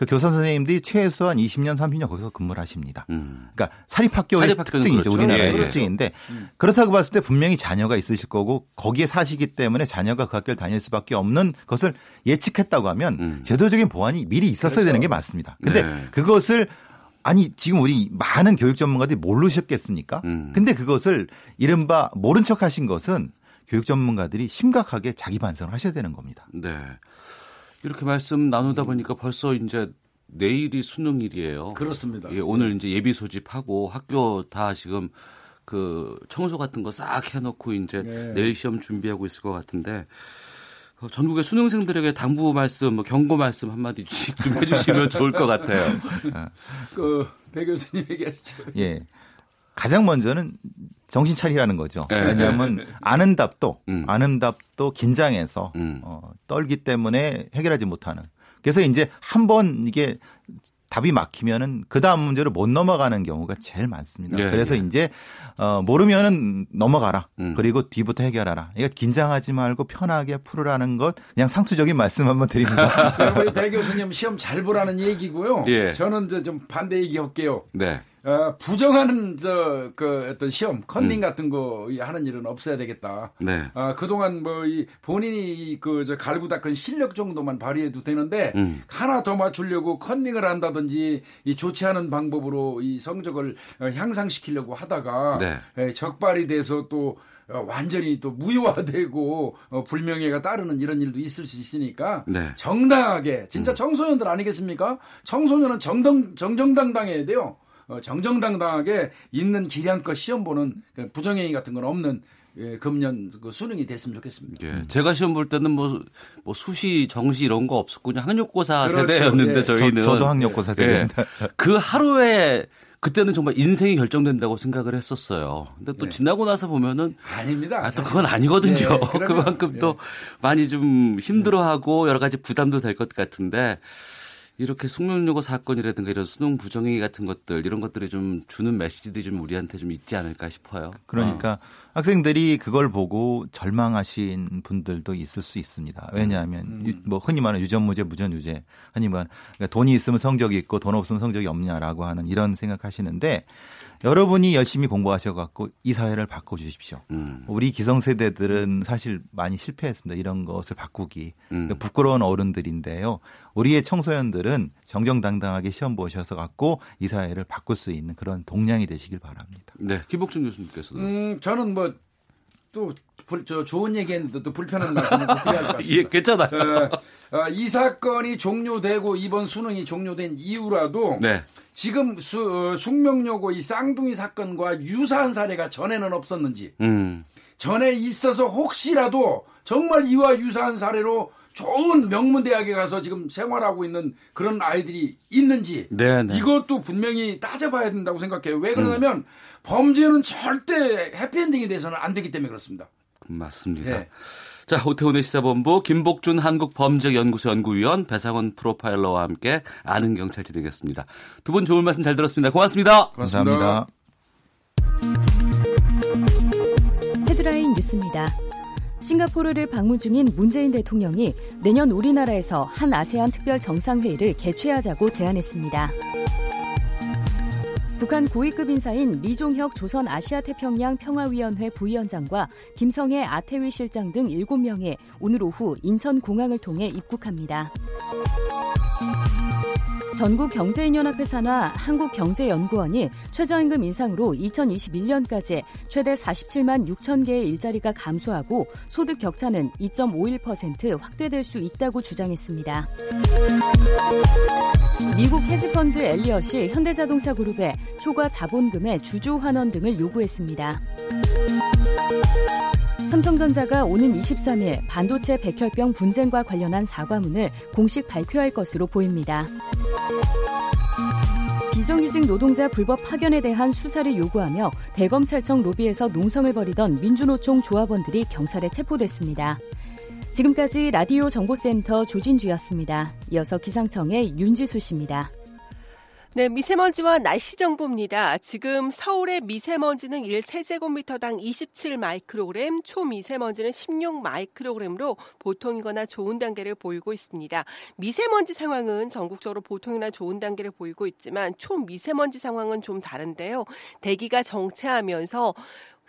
그 교사 선생님들이 최소한 20년, 30년 거기서 근무를 하십니다. 음. 그러니까 사립학교의 특징이죠. 그렇죠. 우리나라의 예. 특징인데 음. 그렇다고 봤을 때 분명히 자녀가 있으실 거고 거기에 사시기 때문에 자녀가 그 학교를 다닐 수밖에 없는 것을 예측했다고 하면 음. 제도적인 보완이 미리 있었어야 그렇죠. 되는 게 맞습니다. 근데 네. 그것을 아니 지금 우리 많은 교육 전문가들이 모르셨겠습니까? 음. 근데 그것을 이른바 모른 척 하신 것은 교육 전문가들이 심각하게 자기 반성을 하셔야 되는 겁니다. 네. 이렇게 말씀 나누다 보니까 벌써 이제 내일이 수능일이에요. 그렇습니다. 예, 오늘 이제 예비 소집하고 학교 다 지금 그 청소 같은 거 싹 해놓고 이제 네. 내일 시험 준비하고 있을 것 같은데 어, 전국의 수능생들에게 당부 말씀, 뭐 경고 말씀 한마디씩 좀 해주시면 *laughs* 좋을 것 같아요. 그 배 교수님 얘기하시죠. 예. 가장 먼저는 정신 차리라는 거죠. 네. 왜냐하면 아는 답도 음. 아는 답도 긴장해서 음. 어, 떨기 때문에 해결하지 못하는. 그래서 이제 한 번 이게 답이 막히면은 그 다음 문제로 못 넘어가는 경우가 제일 많습니다. 네, 그래서 네. 이제 어 모르면은 넘어가라. 음. 그리고 뒤부터 해결하라. 그러니까 긴장하지 말고 편하게 풀으라는 것 그냥 상투적인 말씀 한번 드립니다. *laughs* 우리 배 교수님 시험 잘 보라는 얘기고요. 예. 저는 이제 좀 반대 얘기할게요. 네. 어, 부정하는 저 그 어떤 시험 컨닝 음. 같은 거 하는 일은 없어야 되겠다. 네. 어, 그동안 뭐 이 본인이 그 저 갈고 닦은 실력 정도만 발휘해도 되는데 음. 하나 더 맞추려고 컨닝을 한다든지 이 좋지 않은 방법으로 이 성적을 어, 향상시키려고 하다가 네. 에, 적발이 돼서 또 어, 완전히 또 무효화되고 어, 불명예가 따르는 이런 일도 있을 수 있으니까 네. 정당하게 진짜 음. 청소년들 아니겠습니까? 청소년은 정정 정정당당해야 돼요. 어, 정정당당하게 있는 기량껏 시험 보는 그 부정행위 같은 건 없는 예, 금년 그 수능이 됐으면 좋겠습니다. 예, 제가 시험 볼 때는 뭐, 뭐 수시, 정시 이런 거 없었고 그냥 학력고사 그렇죠. 세대였는데 예. 저희는 저, 도 학력고사 세대인데 예, 그 하루에 그때는 정말 인생이 결정된다고 생각을 했었어요. 근데 또 네. 지나고 나서 보면은 아닙니다. 아, 또 그건 아니거든요. *laughs* 네, 그만큼 또 많이 좀 힘들어하고 여러 가지 부담도 될 것 같은데 이렇게 숙명여고 사건이라든가 이런 수능 부정행위 같은 것들 이런 것들이 좀 주는 메시지들이 좀 우리한테 좀 있지 않을까 싶어요. 그러니까 어. 학생들이 그걸 보고 절망하신 분들도 있을 수 있습니다. 왜냐하면 음. 뭐 흔히 말하는 유전무죄, 무전유죄, 흔히 말하는 그러니까 돈이 있으면 성적이 있고 돈 없으면 성적이 없냐라고 하는 이런 생각하시는데 여러분이 열심히 공부하셔갖고 이 사회를 바꿔주십시오. 음. 우리 기성세대들은 사실 많이 실패했습니다. 이런 것을 바꾸기. 음. 부끄러운 어른들인데요. 우리의 청소년들은 정정당당하게 시험 보셔서 갖고 이 사회를 바꿀 수 있는 그런 동량이 되시길 바랍니다. 네. 김복준 교수님께서는. 음, 저는 뭐 또, 저 좋은 얘기했는데 또 불편한 말씀을 드려야 할것 같습니다. *laughs* 예, 괜찮아요. 어, 어, 이 사건이 종료되고 이번 수능이 종료된 이후라도 네. 지금 수, 어, 숙명여고 이 쌍둥이 사건과 유사한 사례가 전에는 없었는지 음. 전에 있어서 혹시라도 정말 이와 유사한 사례로 좋은 명문 대학에 가서 지금 생활하고 있는 그런 아이들이 있는지 네네. 네. 이것도 분명히 따져봐야 된다고 생각해요. 왜 그러냐면 음. 범죄는 절대 해피엔딩이 돼서는 안 되기 때문에 그렇습니다. 맞습니다. 네. 자, 오태훈의 시사본부 김복준 한국범죄연구소 연구위원 배상원 프로파일러와 함께 아는 경찰 진행했습니다. 두 분 좋은 말씀 잘 들었습니다. 고맙습니다. 고맙습니다. 헤드라인 뉴스입니다. 싱가포르를 방문 중인 문재인 대통령이 내년 우리나라에서 한 아세안 특별 정상회의를 개최하자고 제안했습니다. 북한 고위급 인사인 리종혁 조선 아시아 태평양 평화위원회 부위원장과 김성애 아태위 실장 등 7명이 오늘 오후 인천공항을 통해 입국합니다. 전국경제인연합회 산하 한국경제연구원이 최저임금 인상으로 2021년까지 최대 47만 6천 개의 일자리가 감소하고 소득 격차는 2.51% 확대될 수 있다고 주장했습니다. 미국 헤지펀드 엘리엇이 현대자동차 그룹에 초과 자본금의 주주 환원 등을 요구했습니다. 삼성전자가 오는 23일 반도체 백혈병 분쟁과 관련한 사과문을 공식 발표할 것으로 보입니다. 비정규직 노동자 불법 파견에 대한 수사를 요구하며 대검찰청 로비에서 농성을 벌이던 민주노총 조합원들이 경찰에 체포됐습니다. 지금까지 라디오 정보센터 조진주였습니다. 이어서 기상청의 윤지수 씨입니다. 네, 미세먼지와 날씨 정보입니다. 지금 서울의 미세먼지는 1세제곱미터당 27 마이크로그램, 초미세먼지는 16 마이크로그램으로 보통이거나 좋은 단계를 보이고 있습니다. 미세먼지 상황은 전국적으로 보통이나 좋은 단계를 보이고 있지만 초미세먼지 상황은 좀 다른데요. 대기가 정체하면서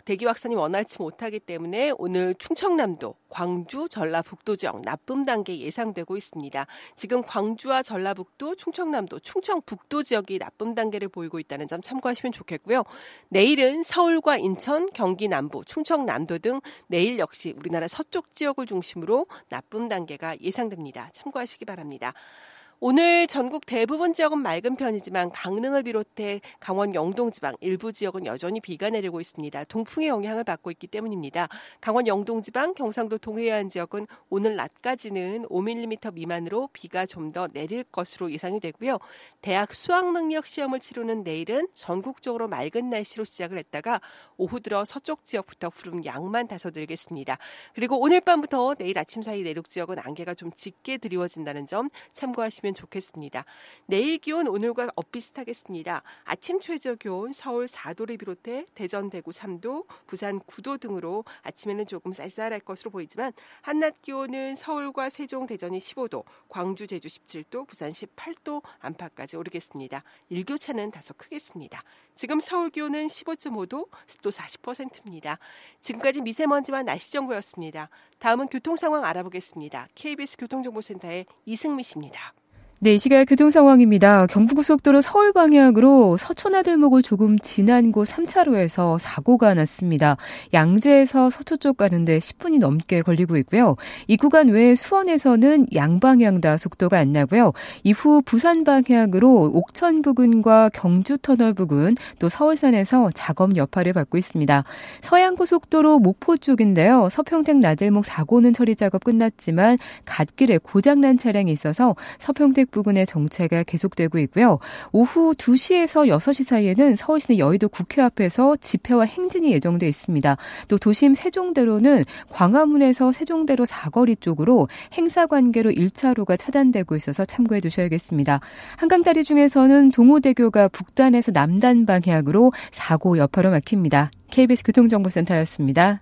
대기 확산이 원활치 못하기 때문에 오늘 충청남도, 광주, 전라북도 지역 나쁨 단계 예상되고 있습니다. 지금 광주와 전라북도, 충청남도, 충청북도 지역이 나쁨 단계를 보이고 있다는 점 참고하시면 좋겠고요. 내일은 서울과 인천, 경기 남부, 충청남도 등 내일 역시 우리나라 서쪽 지역을 중심으로 나쁨 단계가 예상됩니다. 참고하시기 바랍니다. 오늘 전국 대부분 지역은 맑은 편이지만 강릉을 비롯해 강원 영동 지방 일부 지역은 여전히 비가 내리고 있습니다. 동풍의 영향을 받고 있기 때문입니다. 강원 영동 지방, 경상도 동해안 지역은 오늘 낮까지는 5mm 미만으로 비가 좀 더 내릴 것으로 예상이 되고요. 대학 수학 능력 시험을 치르는 내일은 전국적으로 맑은 날씨로 시작을 했다가 오후 들어 서쪽 지역부터 구름 양만 다소들겠습니다. 그리고 오늘 밤부터 내일 아침 사이 내륙 지역은 안개가 좀 짙게 드리워진다는 점 참고하시면 주시면 좋겠습니다. 내일 기온 오늘과 엇비슷하겠습니다. 아침 최저 기온 서울 4도를 비롯해 대전 대구 3도, 부산 9도 등으로 아침에는 조금 쌀쌀할 것으로 보이지만 한낮 기온은 서울과 세종 대전이 15도, 광주 제주 17도, 부산 18도 안팎까지 오르겠습니다. 일교차는 다소 크겠습니다. 지금 서울 기온은 15.5도, 습도 40%입니다. 지금까지 미세먼지와 날씨 정보였습니다. 다음은 교통 상황 알아보겠습니다. KBS 교통정보센터의 이승미 씨입니다. 네, 이 시각 교통 상황입니다. 경부고속도로 서울 방향으로 서초나들목을 조금 지난 곳 3차로에서 사고가 났습니다. 양재에서 서초 쪽 가는데 10분이 넘게 걸리고 있고요. 이 구간 외에 수원에서는 양방향 다 속도가 안 나고요. 이후 부산 방향으로 옥천 부근과 경주 터널 부근 또 서울산에서 작업 여파를 받고 있습니다. 서양고속도로 목포 쪽인데요. 서평택 나들목 사고는 처리 작업 끝났지만 갓길에 고장난 차량이 있어서 서평택 부근의 정체가 계속되고 있고요. 오후 2시에서 6시 사이에는 서울시내 여의도 국회 앞에서 집회와 행진이 예정돼 있습니다. 또 도심 세종대로는 광화문에서 세종대로 사거리 쪽으로 행사 관계로 1차로가 차단되고 있어서 참고해 두셔야겠습니다. 한강다리 중에서는 동호대교가 북단에서 남단 방향으로 사고 여파로 막힙니다. KBS 교통정보센터였습니다.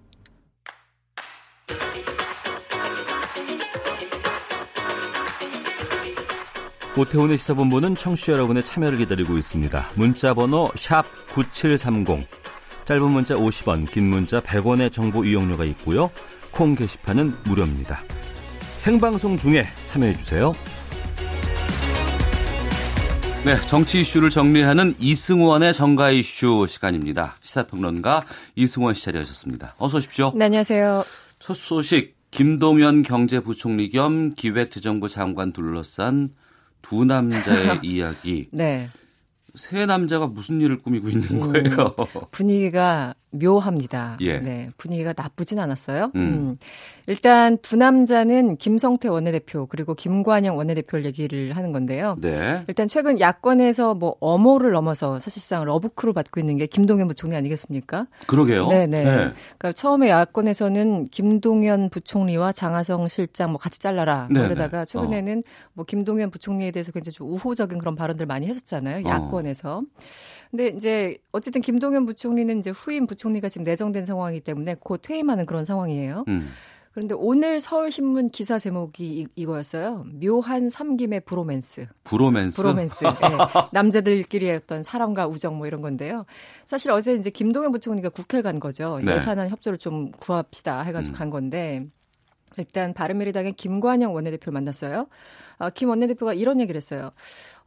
오태훈의 시사본부는 청취자 여러분의 참여를 기다리고 있습니다. 문자 번호 9730. 짧은 문자 50원, 긴 문자 100원의 정보 이용료가 있고요. 콩 게시판은 무료입니다. 생방송 중에 참여해 주세요. 네, 정치 이슈를 정리하는 이승원의 정가 이슈 시간입니다. 시사평론가 이승원 씨 자리하셨습니다. 어서 오십시오. 네, 안녕하세요. 첫 소식 김동연 경제부총리 겸 기획재정부 장관 둘러싼 두 남자의 *laughs* 이야기. 네. 세 남자가 무슨 일을 꾸미고 있는 거예요? 음, 분위기가 묘합니다. 예. 네, 분위기가 나쁘진 않았어요. 음. 음. 일단 두 남자는 김성태 원내대표 그리고 김관영 원내대표를 얘기를 하는 건데요. 네. 일단 최근 야권에서 뭐 엄호를 넘어서 사실상 러브크로 받고 있는 게 김동연 부총리 아니겠습니까? 그러게요. 네네. 네. 그러니까 처음에 야권에서는 김동연 부총리와 장하성 실장 뭐 같이 잘라라 네, 그러다가 네. 최근에는 어. 뭐 김동연 부총리에 대해서 굉장히 좀 우호적인 그런 발언들 많이 했었잖아요. 어. 야권에서. 어. 근데 이제 어쨌든 김동연 부총리는 이제 후임 부총리 가 지금 내정된 상황이기 때문에 곧 퇴임하는 그런 상황이에요. 음. 그런데 오늘 서울신문 기사 제목이 이, 거였어요 묘한 삼김의 브로맨스. 브로맨스? 브로맨스. 네. 남자들끼리의 어떤 사랑과 우정 뭐 이런 건데요. 사실 어제 이제 김동연 부총리가 국회를 간 거죠. 네. 예산안 협조를 좀 구합시다 해가지고 음. 간 건데 일단 바른미래당의 김관영 원내대표를 만났어요. 어, 김 원내대표가 이런 얘기를 했어요.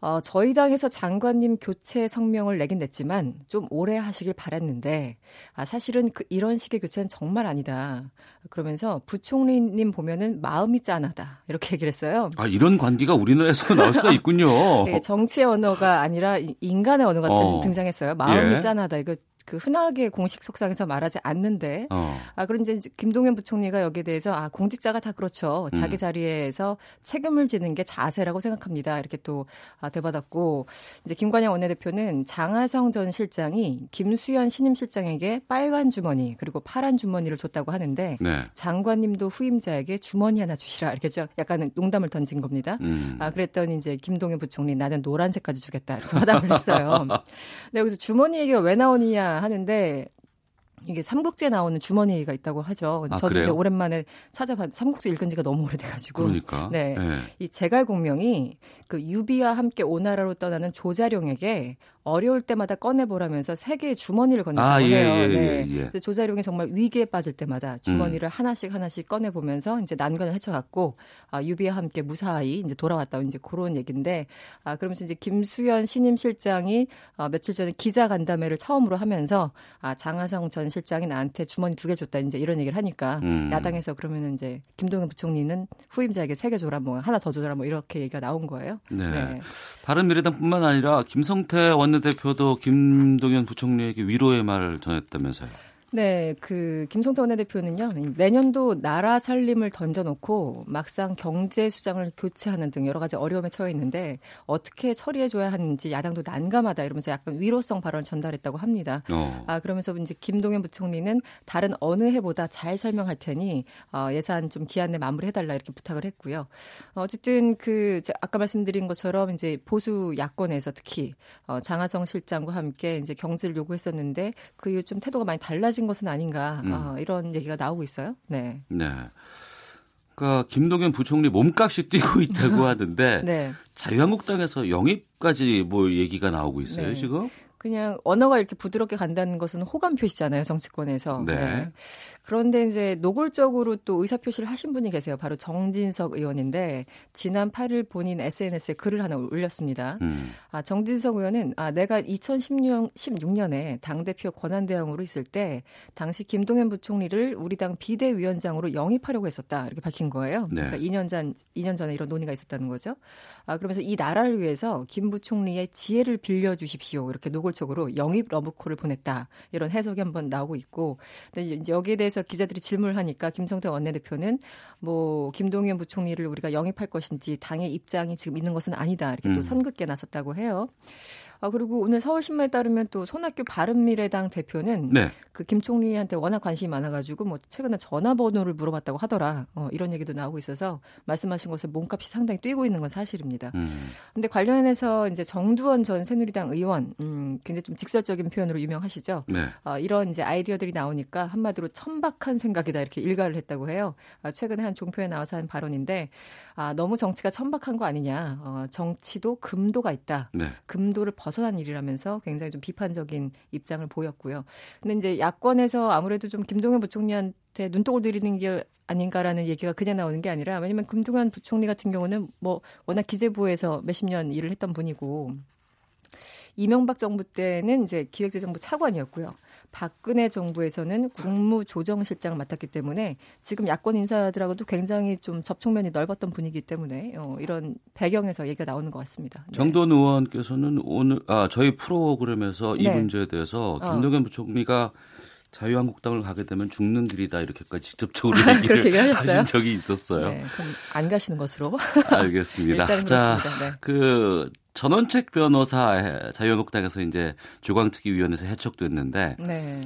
어, 저희 당에서 장관님 교체 성명을 내긴 냈지만 좀 오래 하시길 바랬는데 아, 사실은 그 이런 식의 교체는 정말 아니다. 그러면서 부총리님 보면은 마음이 짠하다 이렇게 얘기를 했어요. 아 이런 관계가 우리나라에서 *laughs* 나올 수가 있군요. 네, 정치의 언어가 아니라 인간의 언어가 어. 등장했어요. 마음이 예. 짠하다 이거 그 흔하게 공식 석상에서 말하지 않는데 어. 아 그런 이제 김동연 부총리가 여기에 대해서 아 공직자가 다 그렇죠 자기 음. 자리에서 책임을 지는 게 자세라고 생각합니다 이렇게 또 아, 대받았고 이제 김관영 원내대표는 장하성 전 실장이 김수현 신임 실장에게 빨간 주머니 그리고 파란 주머니를 줬다고 하는데 네. 장관님도 후임자에게 주머니 하나 주시라 이렇게 좀 약간 농담을 던진 겁니다 음. 아 그랬더니 이제 김동연 부총리 나는 노란색까지 주겠다 이렇게 *laughs* 화답을 했어요. 네, 여기서 주머니 얘기가 왜 나오느냐 하는데 이게 삼국지에 나오는 주머니가 있다고 하죠. 아, 저도 그래요? 이제 오랜만에 찾아봤 삼국지 읽은 지가 너무 오래돼가지고. 그러니까. 네. 네. 이 제갈공명이 그 유비와 함께 오나라로 떠나는 조자룡에게 어려울 때마다 꺼내보라면서 세 개의 주머니를 건네고 아, 예, 해요. 예, 네. 예, 예. 조자룡이 정말 위기에 빠질 때마다 주머니를 음. 하나씩 하나씩 꺼내보면서 이제 난관을 헤쳐갔고 아, 유비와 함께 무사히 이제 돌아왔다 이제 그런 얘기인데 아, 그러면서 이제 김수현 신임 실장이 아, 며칠 전에 기자 간담회를 처음으로 하면서 아, 장하성 전 실장이 나한테 주머니 두 개 줬다 이제 이런 얘기를 하니까 음. 야당에서 그러면 이제 김동연 부총리는 후임자에게 세 개 줘라 뭐 하나 더 줘라 뭐 이렇게 얘기가 나온 거예요. 네. 네. 바른미래당뿐만 아니라 김성태 원 내대표도 김동연 부총리에게 위로의 말을 전했다면서요. 네, 그 김성태 원내대표는요 내년도 나라 살림을 던져놓고 막상 경제 수장을 교체하는 등 여러 가지 어려움에 처해 있는데 어떻게 처리해 줘야 하는지 야당도 난감하다 이러면서 약간 위로성 발언을 전달했다고 합니다. 어. 아 그러면서 이제 김동연 부총리는 다른 어느 해보다 잘 설명할 테니 어, 예산 좀 기한 내 마무리해 달라 이렇게 부탁을 했고요. 어쨌든 그 아까 말씀드린 것처럼 이제 보수 야권에서 특히 어, 장하성 실장과 함께 이제 경질을 요구했었는데 그 이후 좀 태도가 많이 달라진. 떨어진 것은 아닌가 음. 어, 이런 얘기가 나오고 있어요. 네. 네. 그러니까 김동연 부총리 몸값이 *laughs* 뛰고 있다고 하던데 *laughs* 네. 자유한국당에서 영입까지 뭐 얘기가 나오고 있어요 네. 지금? 그냥 언어가 이렇게 부드럽게 간다는 것은 호감 표시잖아요, 정치권에서. 네. 네. 그런데 이제 노골적으로 또 의사 표시를 하신 분이 계세요. 바로 정진석 의원인데 지난 8일 본인 SNS에 글을 하나 올렸습니다. 음. 아, 정진석 의원은 아, 내가 2016, 16년에 당 대표 권한 대행으로 있을 때 당시 김동연 부총리를 우리 당 비대위원장으로 영입하려고 했었다. 이렇게 밝힌 거예요. 네. 그러니까 2년 전 2년 전에 이런 논의가 있었다는 거죠. 아, 그러면서 이 나라를 위해서 김 부총리의 지혜를 빌려 주십시오. 이렇게 노골적으로 영입 러브콜을 보냈다. 이런 해석이 한번 나오고 있고. 근데 이제 여기에 대해서 기자들이 질문을 하니까 김성태 원내대표는 뭐 김동연 부총리를 우리가 영입할 것인지 당의 입장이 지금 있는 것은 아니다. 이렇게 음. 또 선긋게 나섰다고 해요. 아, 그리고 오늘 서울신문에 따르면 또 손학규 바른미래당 대표는 네. 그김 총리한테 워낙 관심이 많아가지고 뭐 최근에 전화번호를 물어봤다고 하더라. 어, 이런 얘기도 나오고 있어서 말씀하신 것에 몸값이 상당히 뛰고 있는 건 사실입니다. 음. 근데 관련해서 이제 정두원 전 새누리당 의원, 음, 굉장히 좀 직설적인 표현으로 유명하시죠. 네. 어, 이런 이제 아이디어들이 나오니까 한마디로 천박한 생각이다 이렇게 일가를 했다고 해요. 아, 최근에 한 종표에 나와서 한 발언인데 아, 너무 정치가 천박한 거 아니냐. 어, 정치도 금도가 있다. 네. 금도를 벗어난 일이라면서 굉장히 좀 비판적인 입장을 보였고요. 근데 이제 야권에서 아무래도 좀 김동연 부총리한테 눈독을 들이는 게 아닌가라는 얘기가 그냥 나오는 게 아니라 왜냐면 김동연 부총리 같은 경우는 뭐 워낙 기재부에서 몇십 년 일을 했던 분이고 이명박 정부 때는 이제 기획재정부 차관이었고요. 박근혜 정부에서는 국무조정실장을 맡았기 때문에 지금 야권 인사들하고도 굉장히 좀 접촉면이 넓었던 분위기 때문에 어, 이런 배경에서 얘기가 나오는 것 같습니다. 네. 정돈 의원께서는 오늘 아 저희 프로그램에서 이 네. 문제에 대해서 어. 김동연 어. 부총리가 자유한국당을 가게 되면 죽는 길이다 이렇게까지 직접적으로 아, 얘기를 하신 적이 있었어요. 네, 그럼 안 가시는 것으로. 알겠습니다. *laughs* 자, 네. 그 전원책 변호사 자유한국당에서 이제 조광특위 위원회에서 해촉됐는데 네.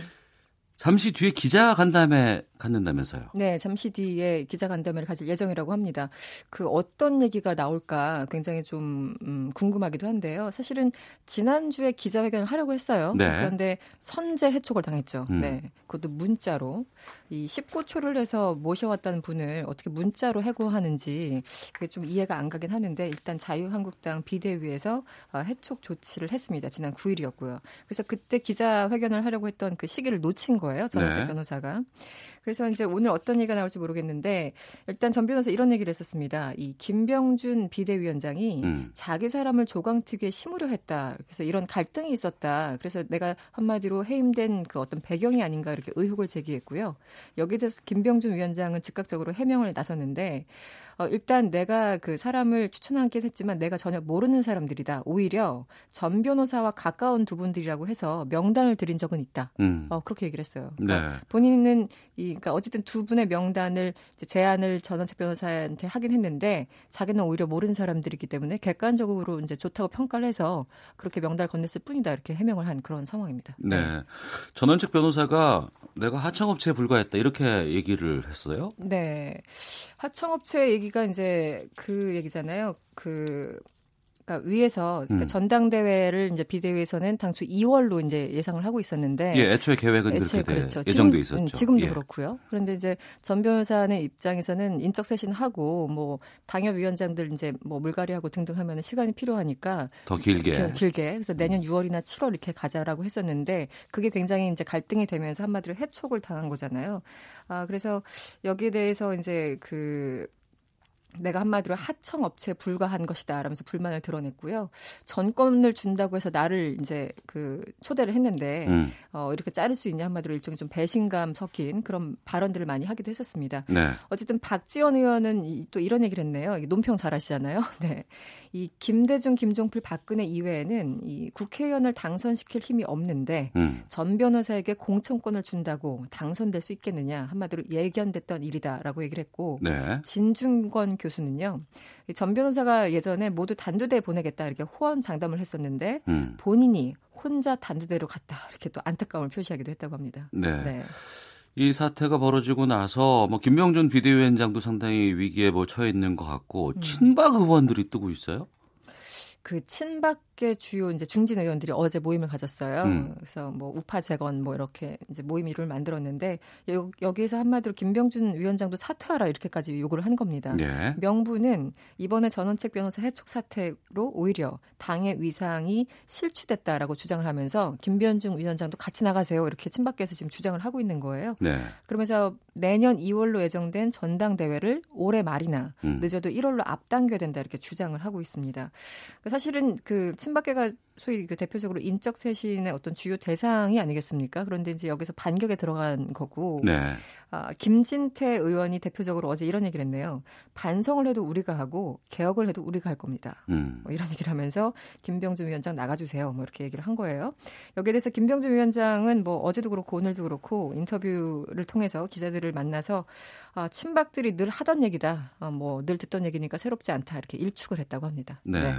잠시 뒤에 기자 간담회 갖는다면서요? 네, 잠시 뒤에 기자 간담회를 가질 예정이라고 합니다. 그 어떤 얘기가 나올까 굉장히 좀 음, 궁금하기도 한데요. 사실은 지난주에 기자회견을 하려고 했어요. 네. 그런데 선제 해촉을 당했죠. 음. 네, 그것도 문자로 이 19초를 해서 모셔왔다는 분을 어떻게 문자로 해고하는지 그게 좀 이해가 안 가긴 하는데 일단 자유한국당 비대위에서 어, 해촉 조치를 했습니다. 지난 9일이었고요. 그래서 그때 기자회견을 하려고 했던 그 시기를 놓친 거예요. 전원재 네. 변호사가. 그래서 이제 오늘 어떤 얘기가 나올지 모르겠는데 일단 전 변호사 이런 얘기를 했었습니다. 이 김병준 비대위원장이 음. 자기 사람을 조광특위에 심으려 했다. 그래서 이런 갈등이 있었다. 그래서 내가 한마디로 해임된 그 어떤 배경이 아닌가 이렇게 의혹을 제기했고요. 여기에 대해서 김병준 위원장은 즉각적으로 해명을 나섰는데 어, 일단 내가 그 사람을 추천하긴 했지만 내가 전혀 모르는 사람들이다. 오히려 전 변호사와 가까운 두 분들이라고 해서 명단을 드린 적은 있다. 음. 어, 그렇게 얘기를 했어요. 그러니까 네. 본인은 이, 그러니까 어쨌든 두 분의 명단을 제안을 전원책 변호사한테 하긴 했는데 자기는 오히려 모르는 사람들이기 때문에 객관적으로 이제 좋다고 평가를 해서 그렇게 명단을 건넸을 뿐이다. 이렇게 해명을 한 그런 상황입니다. 네. 네. 전원책 변호사가 내가 하청업체에 불과했다. 이렇게 얘기를 했어요? 네. 하청업체 얘기 가 이제 그 얘기잖아요. 그 그러니까 위에서 그러니까 음. 전당대회를 이제 비대위에서는 당초 2월로 이제 예상을 하고 있었는데 예, 애초에 계획은 애초에 그렇게 그렇죠. 예정돼 음, 있었죠. 지금, 도 예. 그렇고요. 그런데 이제 전 변호사의 입장에서는 인적 쇄신하고 뭐 당협 위원장들 이제 뭐 물갈이하고 등등 하면 시간이 필요하니까 더 길게 더 길게 그래서 내년 6월이나 7월 이렇게 가자라고 했었는데 그게 굉장히 이제 갈등이 되면서 한마디로 해촉을 당한 거잖아요. 아 그래서 여기에 대해서 이제 그 내가 한마디로 하청 업체에 불과한 것이다 라면서 불만을 드러냈고요. 전권을 준다고 해서 나를 이제 그 초대를 했는데 음. 어 이렇게 자를 수 있냐 한마디로 일종의 좀 배신감 섞인 그런 발언들을 많이 하기도 했었습니다. 네. 어쨌든 박지원 의원은 또 이런 얘기를 했네요. 논평 잘하시잖아요. *laughs* 네. 이 김대중, 김종필, 박근혜 이외에는 이 국회의원을 당선시킬 힘이 없는데 음. 전 변호사에게 공천권을 준다고 당선될 수 있겠느냐 한마디로 예견됐던 일이다라고 얘기를 했고 네. 진중권 교수는요. 전 변호사가 예전에 모두 단두대 보내겠다 이렇게 호언 장담을 했었는데 음. 본인이 혼자 단두대로 갔다 이렇게 또 안타까움을 표시하기도 했다고 합니다. 네. 네. 이 사태가 벌어지고 나서 뭐 김명준 비대위원장도 상당히 위기에 뭐 처해 있는 것 같고 음. 친박 의원들이 뜨고 있어요. 그 친박계 주요 이제 중진 의원들이 어제 모임을 가졌어요. 음. 그래서 뭐 우파 재건 뭐 이렇게 이제 모임 이름을 만들었는데 여, 여기에서 한마디로 김병준 위원장도 사퇴하라 이렇게까지 요구를 한 겁니다. 네. 명분은 이번에 전원책 변호사 해촉 사태로 오히려 당의 위상이 실추됐다라고 주장을 하면서 김병준 위원장도 같이 나가세요 이렇게 친박계에서 지금 주장을 하고 있는 거예요. 네. 그러면서 내년 2월로 예정된 전당대회를 올해 말이나 음. 늦어도 1월로 앞당겨야 된다 이렇게 주장을 하고 있습니다. 사실은 그 친박계가 소위 그 대표적으로 인적 쇄신의 어떤 주요 대상이 아니겠습니까? 그런데 이제 여기서 반격에 들어간 거고. 네. 아, 김진태 의원이 대표적으로 어제 이런 얘기를 했네요. 반성을 해도 우리가 하고 개혁을 해도 우리가 할 겁니다. 음. 뭐 이런 얘기를 하면서 김병준 위원장 나가주세요. 뭐 이렇게 얘기를 한 거예요. 여기에 대해서 김병준 위원장은 뭐 어제도 그렇고 오늘도 그렇고 인터뷰를 통해서 기자들을 만나서 아, 친박들이 늘 하던 얘기다. 아, 뭐늘 듣던 얘기니까 새롭지 않다. 이렇게 일축을 했다고 합니다. 네. 네.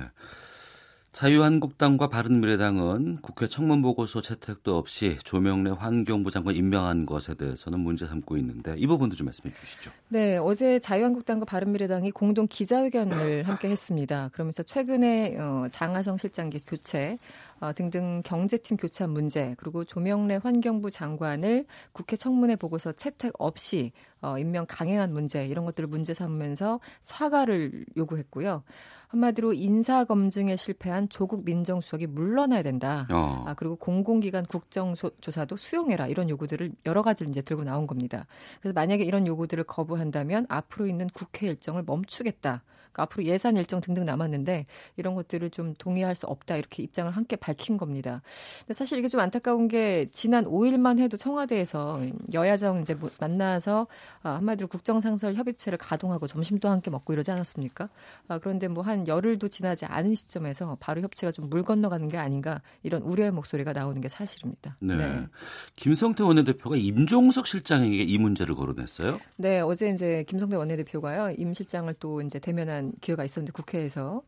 자유한국당과 바른미래당은 국회 청문보고서 채택도 없이 조명래 환경부 장관 임명한 것에 대해서는 문제 삼고 있는데 이 부분도 좀 말씀해 주시죠. 네, 어제 자유한국당과 바른미래당이 공동 기자회견을 함께 했습니다. 그러면서 최근에 어, 장하성 실장기 교체 어, 등등 경제팀 교체한 문제 그리고 조명래 환경부 장관을 국회 청문회 보고서 채택 없이 어, 임명 강행한 문제 이런 것들을 문제 삼으면서 사과를 요구했고요. 한마디로 인사 검증에 실패한 조국 민정수석이 물러나야 된다. 어. 아, 그리고 공공기관 국정조사도 수용해라 이런 요구들을 여러 가지를 이제 들고 나온 겁니다. 그래서 만약에 이런 요구들을 거부한다면 앞으로 있는 국회 일정을 멈추겠다. 그러니까 앞으로 예산 일정 등등 남았는데 이런 것들을 좀 동의할 수 없다 이렇게 입장을 함께 밝힌 겁니다. 근데 사실 이게 좀 안타까운 게 지난 5일만 해도 청와대에서 여야정 이제 만나서 아, 한마디로 국정상설 협의체를 가동하고 점심도 함께 먹고 이러지 않았습니까? 아, 그런데 뭐 한 열흘도 지나지 않은 시점에서 바로 협치가 좀 물 건너가는 게 아닌가 이런 우려의 목소리가 나오는 게 사실입니다. 네. 네. 김성태 원내대표가 임종석 실장에게 이 문제를 거론했어요? 네, 어제 이제 김성태 원내대표가요 임 실장을 또 이제 대면한 기회가 있었는데 국회에서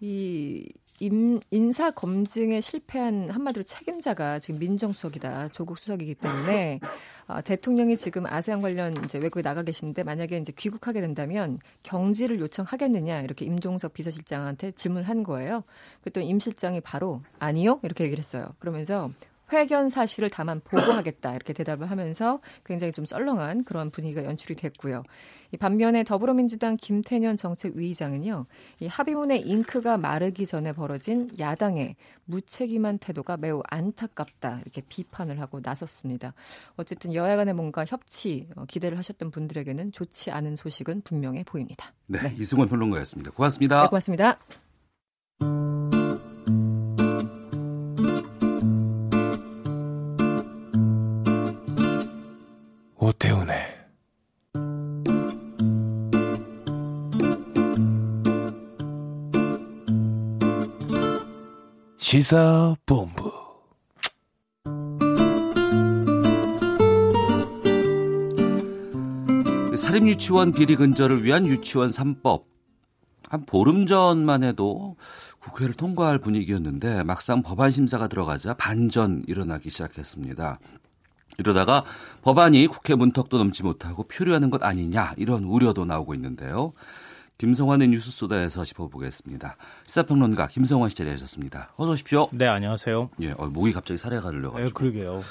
이 임, 인사 검증에 실패한 한마디로 책임자가 지금 민정수석이다 조국 수석이기 때문에 어, 대통령이 지금 아세안 관련 이제 외국에 나가 계시는데 만약에 이제 귀국하게 된다면 경지를 요청하겠느냐 이렇게 임종석 비서실장한테 질문을 한 거예요. 그랬더니 임 실장이 바로 아니요 이렇게 얘기를 했어요. 그러면서 회견 사실을 다만 보고하겠다 이렇게 대답을 하면서 굉장히 좀 썰렁한 그런 분위기가 연출이 됐고요. 이 반면에 더불어민주당 김태년 정책위의장은요, 이 합의문의 잉크가 마르기 전에 벌어진 야당의 무책임한 태도가 매우 안타깝다 이렇게 비판을 하고 나섰습니다. 어쨌든 여야 간에 뭔가 협치 어, 기대를 하셨던 분들에게는 좋지 않은 소식은 분명해 보입니다. 네, 네. 이승원 평론가였습니다. 고맙습니다. 네, 고맙습니다. 오태훈의 시사본부 사립유치원 비리 근절을 위한 유치원 3법 한 보름 전만 해도 국회를 통과할 분위기였는데 막상 법안 심사가 들어가자 반전 일어나기 시작했습니다. 이러다가 법안이 국회 문턱도 넘지 못하고 표류하는 것 아니냐 이런 우려도 나오고 있는데요. 김성환의 뉴스 소다에서 짚어보겠습니다. 시사평론가 김성환 씨 자리하셨습니다. 어서 오십시오. 네, 안녕하세요. 예, 어, 목이 갑자기 사례가 들려가지고. 네, 그러게요.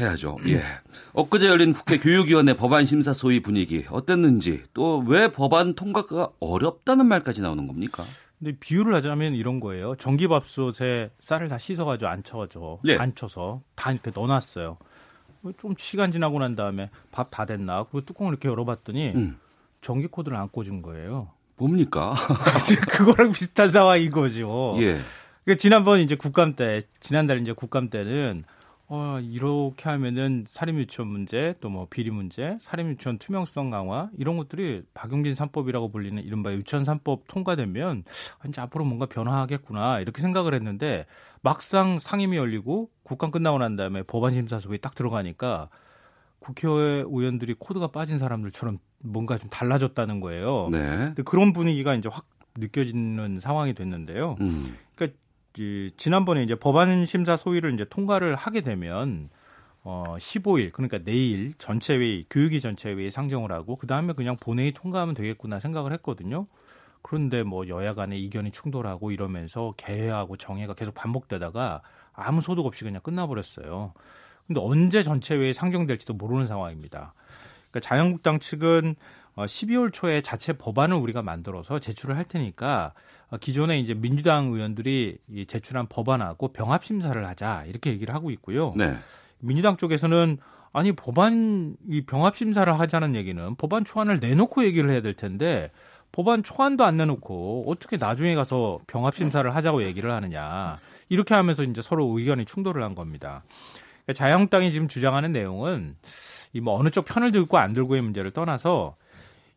해야죠. 예. 엊그제 열린 국회 교육위원회 법안 심사 소위 분위기 어땠는지 또 왜 법안 통과가 어렵다는 말까지 나오는 겁니까? 근데 비유를 하자면 이런 거예요. 전기밥솥에 쌀을 다 씻어가지고 안쳐가지고 예. 안쳐서 다 이렇게 넣어놨어요. 좀 시간 지나고 난 다음에 밥 다 됐나? 그리고 뚜껑을 이렇게 열어봤더니 음. 전기 코드를 안 꽂은 거예요. 뭡니까? *laughs* 그거랑 비슷한 상황인 거죠. 예. 그러니까 지난번 이제 국감 때, 지난달 이제 국감 때는 어, 이렇게 하면은 사립유치원 문제, 또 뭐 비리 문제, 사립유치원 투명성 강화 이런 것들이 박용진 3법이라고 불리는 이른바 유치원 3법 통과되면 이제 앞으로 뭔가 변화하겠구나 이렇게 생각을 했는데 막상 상임위 열리고 국감 끝나고 난 다음에 법안 심사 속에 딱 들어가니까 국회의원들이 코드가 빠진 사람들처럼 뭔가 좀 달라졌다는 거예요. 네. 근데 그런 분위기가 이제 확 느껴지는 상황이 됐는데요. 음. 그러니까 지난번에 이제 법안 심사 소위를 이제 통과를 하게 되면 어 15일 그러니까 내일 전체회의 교육위 전체회의 상정을 하고 그 다음에 그냥 본회의 통과하면 되겠구나 생각을 했거든요. 그런데 뭐 여야 간의 이견이 충돌하고 이러면서 개회하고 정회가 계속 반복되다가 아무 소득 없이 그냥 끝나버렸어요. 근데 언제 전체회의 상정될지도 모르는 상황입니다. 그러니까 자유한국당 측은 12월 어, 초에 자체 법안을 우리가 만들어서 제출을 할 테니까 어, 기존에 이제 민주당 의원들이 제출한 법안하고 병합 심사를 하자 이렇게 얘기를 하고 있고요. 네. 민주당 쪽에서는 아니 법안 이 병합 심사를 하자는 얘기는 법안 초안을 내놓고 얘기를 해야 될 텐데 법안 초안도 안 내놓고 어떻게 나중에 가서 병합 심사를 하자고 얘기를 하느냐 이렇게 하면서 이제 서로 의견이 충돌을 한 겁니다. 그러니까 자유한국당이 지금 주장하는 내용은 이뭐 어느 쪽 편을 들고 안 들고의 문제를 떠나서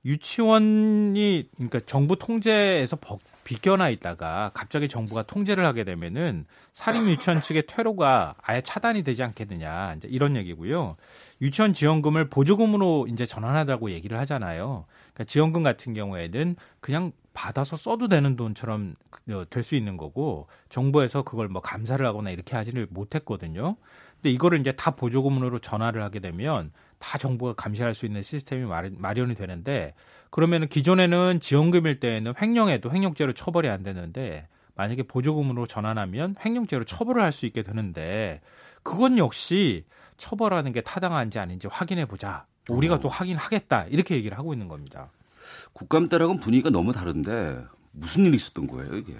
유치원이 그러니까 정부 통제에서 법, 비껴나 있다가 갑자기 정부가 통제를 하게 되면은 사립 유치원 측의 퇴로가 아예 차단이 되지 않겠느냐 이제 이런 얘기고요. 유치원 지원금을 보조금으로 이제 전환하자고 얘기를 하잖아요. 그러니까 지원금 같은 경우에는 그냥 받아서 써도 되는 돈처럼 어, 될수 있는 거고 정부에서 그걸 뭐 감사를 하거나 이렇게 하지를 못했거든요. 근데 이거를 이제 다 보조금으로 전환을 하게 되면 다 정부가 감시할 수 있는 시스템이 마련이 되는데 그러면은 기존에는 지원금일 때에는 횡령해도 횡령죄로 처벌이 안 되는데 만약에 보조금으로 전환하면 횡령죄로 처벌을 할 수 있게 되는데 그건 역시 처벌하는 게 타당한지 아닌지 확인해 보자. 우리가 어. 또 확인하겠다. 이렇게 얘기를 하고 있는 겁니다. 국감 때랑은 분위기가 너무 다른데 무슨 일이 있었던 거예요, 이게?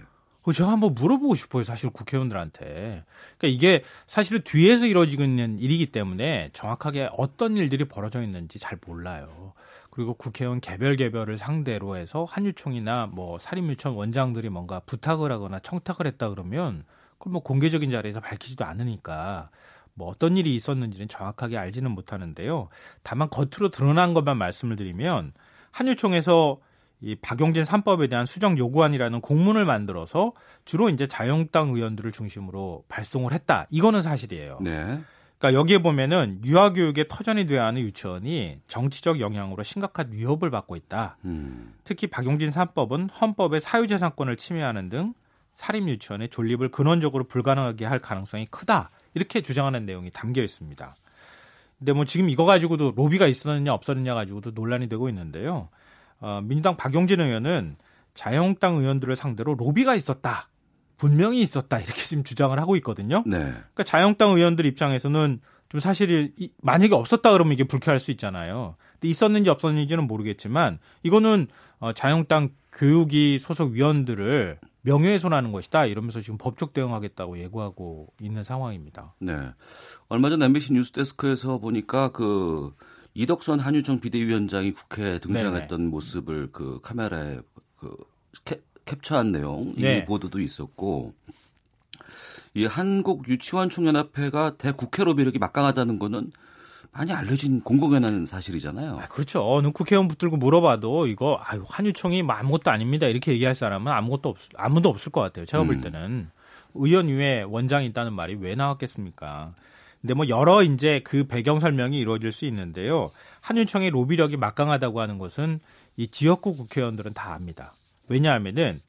그 제가 한번 물어보고 싶어요, 사실 국회의원들한테. 그러니까 이게 사실은 뒤에서 이루어지고 있는 일이기 때문에 정확하게 어떤 일들이 벌어져 있는지 잘 몰라요. 그리고 국회의원 개별 개별을 상대로 해서 한유총이나 뭐 사립유치원 원장들이 뭔가 부탁을 하거나 청탁을 했다 그러면 그걸 뭐 공개적인 자리에서 밝히지도 않으니까 뭐 어떤 일이 있었는지는 정확하게 알지는 못하는데요. 다만 겉으로 드러난 것만 말씀을 드리면 한유총에서 이 박용진 3법에 대한 수정 요구안이라는 공문을 만들어서 주로 이제 자유한국당 의원들을 중심으로 발송을 했다. 이거는 사실이에요. 네. 그러니까 여기에 보면은 유아 교육의 터전이 되어야 하는 유치원이 정치적 영향으로 심각한 위협을 받고 있다. 음. 특히 박용진 3법은 헌법의 사유재산권을 침해하는 등 사립 유치원의 존립을 근원적으로 불가능하게 할 가능성이 크다. 이렇게 주장하는 내용이 담겨 있습니다. 근데 뭐 지금 이거 가지고도 로비가 있었느냐 없었느냐 가지고도 논란이 되고 있는데요. 어, 민주당 박용진 의원은 자유한국당 의원들을 상대로 로비가 있었다. 분명히 있었다 이렇게 지금 주장을 하고 있거든요. 네. 그러니까 자유한국당 의원들 입장에서는 좀 사실이 만약에 없었다 그러면 이게 불쾌할 수 있잖아요. 근데 있었는지 없었는지는 모르겠지만 이거는 어, 자유한국당 교육위 소속 위원들을 명예훼손하는 것이다 이러면서 지금 법적 대응하겠다고 예고하고 있는 상황입니다. 네. 얼마 전 MBC 뉴스데스크에서 보니까 그 이덕선 한유정 비대위원장이 국회에 등장했던 네네. 모습을 그 카메라에 그 캡처한 내용 이 네. 보도도 있었고 이 한국 유치원 총연합회가 대국회 로 비력이 막강하다는 거는 많이 알려진 공공연한 사실이잖아요. 아, 그렇죠. 어느 국회의원 붙들고 물어봐도 이거 아유 한유총이 뭐 아무것도 아닙니다 이렇게 얘기할 사람은 아무것도 없 아무도 없을 것 같아요. 제가 볼 음. 때는 의원 위에 원장이 있다는 말이 왜 나왔겠습니까? 근데 뭐 여러 이제 그 배경 설명이 이루어질 수 있는데요. 한유총의 로비력이 막강하다고 하는 것은 이 지역구 국회의원들은 다 압니다. 왜냐하면은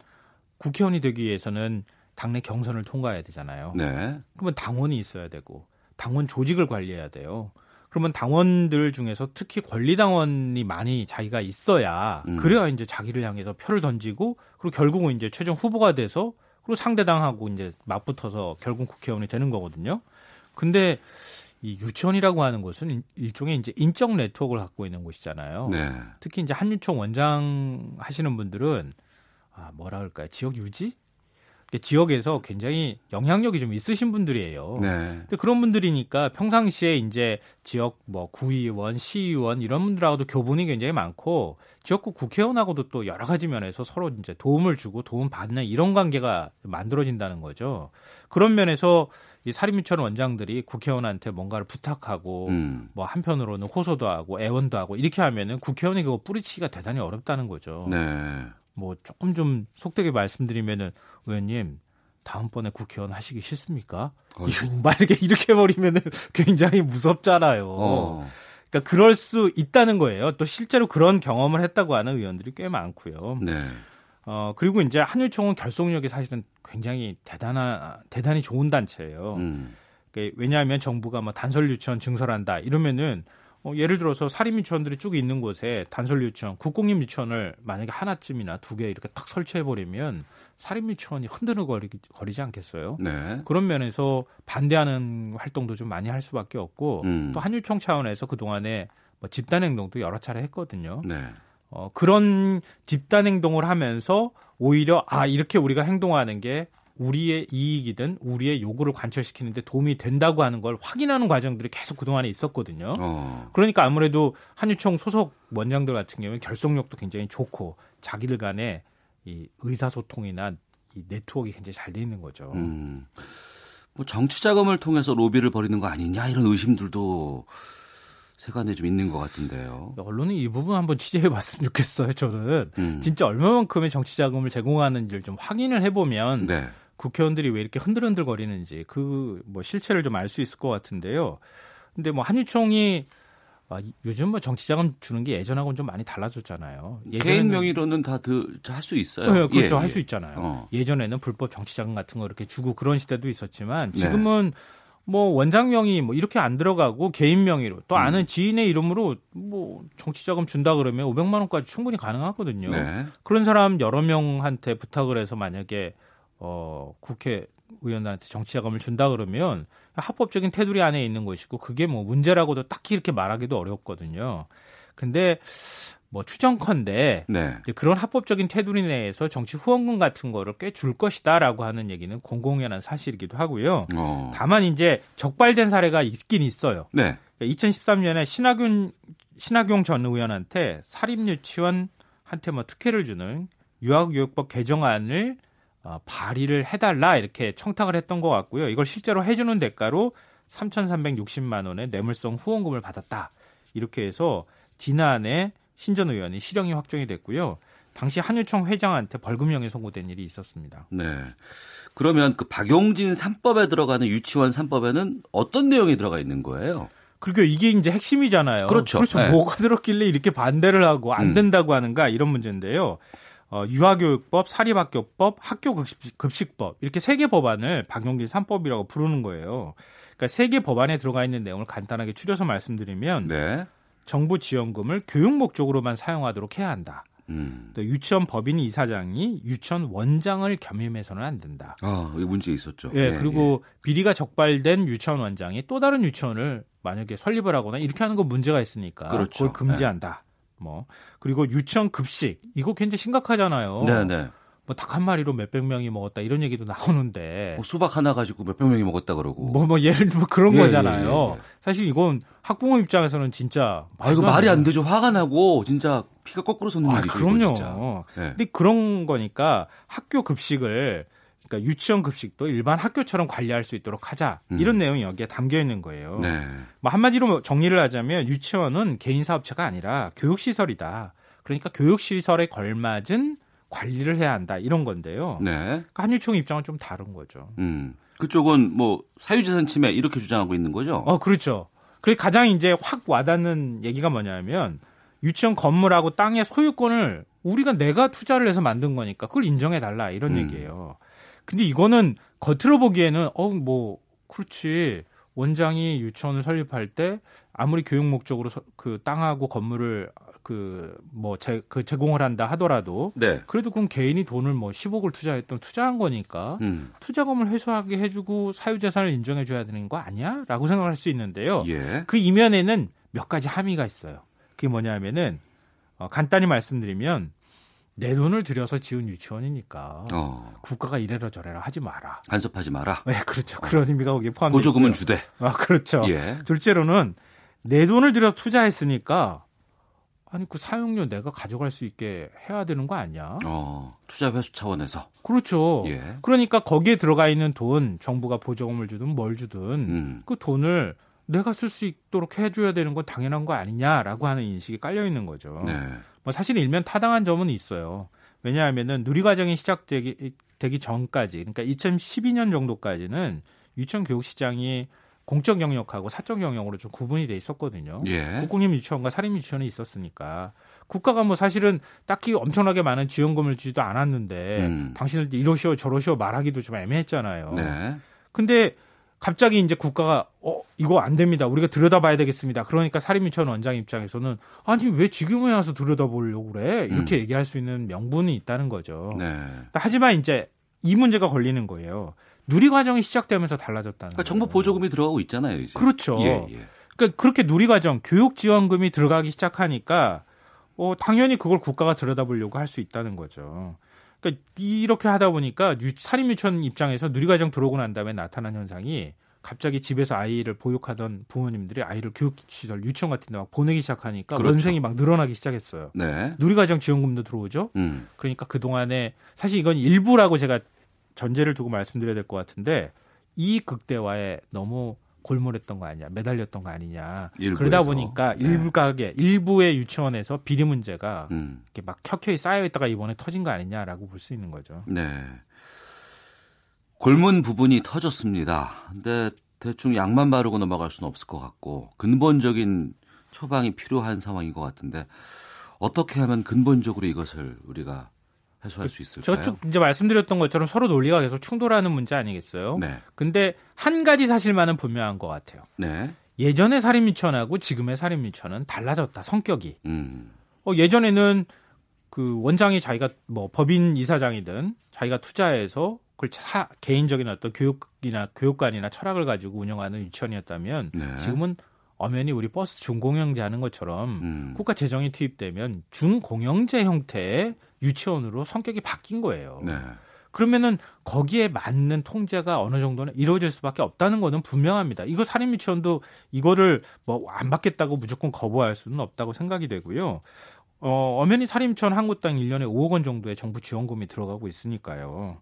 국회의원이 되기 위해서는 당내 경선을 통과해야 되잖아요. 네. 그러면 당원이 있어야 되고 당원 조직을 관리해야 돼요. 그러면 당원들 중에서 특히 권리당원이 많이 자기가 있어야 음. 그래야 이제 자기를 향해서 표를 던지고 그리고 결국은 이제 최종 후보가 돼서 그리고 상대당하고 이제 맞붙어서 결국 국회의원이 되는 거거든요. 근데 이 유치원이라고 하는 것은 일종의 이제 인적 네트워크를 갖고 있는 곳이잖아요. 네. 특히 이제 한유총 원장 하시는 분들은 아, 뭐라 그럴까요? 지역 유지? 지역에서 굉장히 영향력이 좀 있으신 분들이에요. 네. 근데 그런 분들이니까 평상시에 이제 지역 뭐 구의원, 시의원 이런 분들하고도 교분이 굉장히 많고 지역구 국회의원하고도 또 여러 가지 면에서 서로 이제 도움을 주고 도움 받는 이런 관계가 만들어진다는 거죠. 그런 면에서 이 사립유치원 원장들이 국회의원한테 뭔가를 부탁하고 음. 뭐 한편으로는 호소도 하고 애원도 하고 이렇게 하면은 국회의원이 그거 뿌리치기가 대단히 어렵다는 거죠. 네. 뭐 조금 좀 속되게 말씀드리면은 의원님 다음번에 국회의원 하시기 싫습니까? 어. 만약에 이렇게 버리면은 굉장히 무섭잖아요. 어. 그러니까 그럴 수 있다는 거예요. 또 실제로 그런 경험을 했다고 하는 의원들이 꽤 많고요. 네. 어 그리고 이제 한일총은 결속력이 사실은 굉장히 대단한 대단히 좋은 단체예요. 음. 그러니까 왜냐하면 정부가 뭐 단설 유치원 증설한다 이러면은 어, 예를 들어서 사립 유치원들이 쭉 있는 곳에 단설 유치원, 국공립 유치원을 만약에 하나쯤이나 두 개 이렇게 탁 설치해 버리면 사립 유치원이 흔들거리지 않겠어요? 네. 그런 면에서 반대하는 활동도 좀 많이 할 수밖에 없고 음. 또 한유총 차원에서 그 동안에 뭐 집단 행동도 여러 차례 했거든요. 네. 어, 그런 집단 행동을 하면서 오히려 아 이렇게 우리가 행동하는 게 우리의 이익이든 우리의 요구를 관철시키는데 도움이 된다고 하는 걸 확인하는 과정들이 계속 그동안에 있었거든요. 어. 그러니까 아무래도 한유총 소속 원장들 같은 경우는 결속력도 굉장히 좋고 자기들 간에 이 의사소통이나 이 네트워크가 굉장히 잘 돼 있는 거죠. 음. 뭐 정치 자금을 통해서 로비를 벌이는 거 아니냐 이런 의심들도 세간에 좀 있는 것 같은데요. 언론은 이 부분 한번 취재해 봤으면 좋겠어요. 저는 음. 진짜 얼마만큼의 정치 자금을 제공하는지를 좀 확인을 해보면 네. 국회의원들이 왜 이렇게 흔들흔들거리는지 그 뭐 실체를 좀 알 수 있을 것 같은데요. 근데 뭐 한유총이 아, 요즘 뭐 정치자금 주는 게 예전하고는 좀 많이 달라졌잖아요. 개인 명의로는 다 할 수 있어요. 네, 그렇죠. 예, 할수 예. 있잖아요. 어. 예전에는 불법 정치자금 같은 거 이렇게 주고 그런 시대도 있었지만 네. 지금은 네. 뭐 원장 명의 뭐 이렇게 안 들어가고 개인 명의로 또 음. 아는 음. 지인의 이름으로 뭐 정치 자금 준다 그러면 500만 원까지 충분히 가능하거든요. 네. 그런 사람 여러 명한테 부탁을 해서 만약에 어 국회 의원들한테 정치 자금을 준다 그러면 합법적인 테두리 안에 있는 것이고 그게 뭐 문제라고도 딱히 이렇게 말하기도 어렵거든요. 근데 뭐 추정컨대 네. 그런 합법적인 테두리 내에서 정치 후원금 같은 거를 꽤 줄 것이다라고 하는 얘기는 공공연한 사실이기도 하고요. 어. 다만 이제 적발된 사례가 있긴 있어요. 네. 2013년에 그러니까 신학윤 신학용 전 의원한테 사립유치원한테 뭐 특혜를 주는 유아교육법 개정안을 어, 발의를 해달라 이렇게 청탁을 했던 것 같고요. 이걸 실제로 해주는 대가로 3,360만 원의 뇌물성 후원금을 받았다. 이렇게 해서 지난해 신전 의원이 실형이 확정이 됐고요. 당시 한유총 회장한테 벌금형이 선고된 일이 있었습니다. 네. 그러면 그 박용진 3법에 들어가는 유치원 3법에는 어떤 내용이 들어가 있는 거예요? 그리고 이게 이제 핵심이잖아요. 그렇죠. 그렇죠. 네. 뭐가 들었길래 이렇게 반대를 하고 안 음. 된다고 하는가 이런 문제인데요. 어, 유아교육법, 사립학교법, 학교급식법 이렇게 세 개 법안을 박용진 3법이라고 부르는 거예요. 그러니까 세 개 법안에 들어가 있는 내용을 간단하게 추려서 말씀드리면 네. 정부 지원금을 교육 목적으로만 사용하도록 해야 한다. 음. 또 유치원 법인 이사장이 유치원 원장을 겸임해서는 안 된다. 아, 이 문제 있었죠. 예, 네, 그리고 예. 비리가 적발된 유치원 원장이 또 다른 유치원을 만약에 설립을 하거나 이렇게 하는 건 문제가 있으니까 그렇죠. 그걸 금지한다. 네. 뭐 그리고 유치원 급식 이거 굉장히 심각하잖아요. 네, 네. 뭐 닭 한 마리로 몇백 명이 먹었다 이런 얘기도 나오는데 뭐 수박 하나 가지고 몇백 명이 먹었다 그러고 뭐뭐 뭐 예를 들어 그런 예, 거잖아요. 예, 예, 사실 이건 학부모 입장에서는 진짜 아 이거 말이 안 되죠. 화가 나고 진짜 피가 거꾸로 솟는 아, 일이죠. 그럼요. 네. 근데 그런 거니까 학교 급식을 그러니까 유치원 급식도 일반 학교처럼 관리할 수 있도록 하자 음. 이런 내용이 여기에 담겨 있는 거예요. 네. 뭐 한마디로 정리를 하자면 유치원은 개인 사업체가 아니라 교육 시설이다. 그러니까 교육 시설에 걸맞은 관리를 해야 한다 이런 건데요. 네. 그러니까 한유총 입장은 좀 다른 거죠. 음. 그쪽은 뭐 사유재산 침해 이렇게 주장하고 있는 거죠. 어 그렇죠. 그래 가장 이제 확 와닿는 얘기가 뭐냐면 유치원 건물하고 땅의 소유권을 우리가 내가 투자를 해서 만든 거니까 그걸 인정해 달라 이런 음. 얘기예요. 근데 이거는 겉으로 보기에는 어 뭐 그렇지 원장이 유치원을 설립할 때 아무리 교육 목적으로 그 땅하고 건물을 그뭐그 그 제공을 한다 하더라도 네. 그래도 그건 개인이 돈을 뭐 10억을 투자했던 투자한 거니까 음. 투자금을 회수하게 해주고 사유재산을 인정해줘야 되는 거 아니야?라고 생각할 수 있는데요. 예. 그 이면에는 몇 가지 함의가 있어요. 그게 뭐냐면은 어, 간단히 말씀드리면 내 돈을 들여서 지은 유치원이니까 어. 국가가 이래라 저래라 하지 마라. 간섭하지 마라. 네, 그렇죠. 그런 의미가 거기에 포함되고 보조금은 주되. 아, 그렇죠. 예. 둘째로는 내 돈을 들여서 투자했으니까 아니 그 사용료 내가 가져갈 수 있게 해야 되는 거 아니야? 어, 투자 회수 차원에서. 그렇죠. 예. 그러니까 거기에 들어가 있는 돈 정부가 보조금을 주든 뭘 주든 음. 그 돈을 내가 쓸 수 있도록 해줘야 되는 건 당연한 거 아니냐라고 하는 인식이 깔려 있는 거죠. 네. 뭐 사실 일면 타당한 점은 있어요. 왜냐하면은 누리과정이 시작되기 되기 전까지, 그러니까 2012년 정도까지는 유치원 교육 시장이 공적 영역하고 사적 영역으로 좀 구분이 돼 있었거든요. 예. 국공립 유치원과 사립 유치원이 있었으니까 국가가 뭐 사실은 딱히 엄청나게 많은 지원금을 주지도 않았는데 음. 당신들 이러시오 저러시오 말하기도 좀 애매했잖아요. 네. 근데 갑자기 이제 국가가 어 이거 안 됩니다. 우리가 들여다봐야 되겠습니다. 그러니까 사립유치원 원장 입장에서는 아니 왜 지금에 와서 들여다보려고 그래 이렇게 음. 얘기할 수 있는 명분이 있다는 거죠. 네. 하지만 이제 이 문제가 걸리는 거예요. 누리 과정이 시작되면서 달라졌다는. 그러니까 정부 보조금이 들어가고 있잖아요. 이제. 그렇죠. 예, 예. 그러니까 그렇게 누리 과정, 교육 지원금이 들어가기 시작하니까 어 당연히 그걸 국가가 들여다보려고 할 수 있다는 거죠. 그러니까 이렇게 하다 보니까 사립 유치원 입장에서 누리 과정 들어오고 난 다음에 나타난 현상이 갑자기 집에서 아이를 보육하던 부모님들이 아이를 교육시설 유치원 같은 데 막 보내기 시작하니까 그렇죠. 원생이 막 늘어나기 시작했어요. 네. 누리과정 지원금도 들어오죠. 음. 그러니까 그동안에 사실 이건 일부라고 제가 전제를 두고 말씀드려야 될 것 같은데 이 극대화에 너무 골몰했던 거 아니냐, 매달렸던 거 아니냐. 일부에서. 그러다 보니까 네. 일부 가게 일부의 유치원에서 비리 문제가 음. 이렇게 막 켜켜이 쌓여 있다가 이번에 터진 거 아니냐라고 볼 수 있는 거죠. 네. 골문 부분이 터졌습니다. 근데 대충 약만 바르고 넘어갈 수는 없을 것 같고 근본적인 처방이 필요한 상황인 것 같은데 어떻게 하면 근본적으로 이것을 우리가 해소할 수 있을까요? 제가 쭉 이제 말씀드렸던 것처럼 서로 논리가 계속 충돌하는 문제 아니겠어요? 네. 근데 한 가지 사실만은 분명한 것 같아요. 네. 예전의 살인미천하고 지금의 살인미천은 달라졌다 성격이. 음. 어, 예전에는 그 원장이 자기가 뭐 법인 이사장이든 자기가 투자해서 그걸 차, 개인적인 어떤 교육이나 교육관이나 철학을 가지고 운영하는 유치원이었다면 네. 지금은 엄연히 우리 버스 준공영제 하는 것처럼 음. 국가 재정이 투입되면 준공영제 형태의 유치원으로 성격이 바뀐 거예요. 네. 그러면은 거기에 맞는 통제가 어느 정도는 이루어질 수밖에 없다는 거는 분명합니다. 이거 사립 유치원도 이거를 뭐 안 받겠다고 무조건 거부할 수는 없다고 생각이 되고요. 어, 엄연히 사립 유치원 한 곳당 1년에 5억 원 정도의 정부 지원금이 들어가고 있으니까요.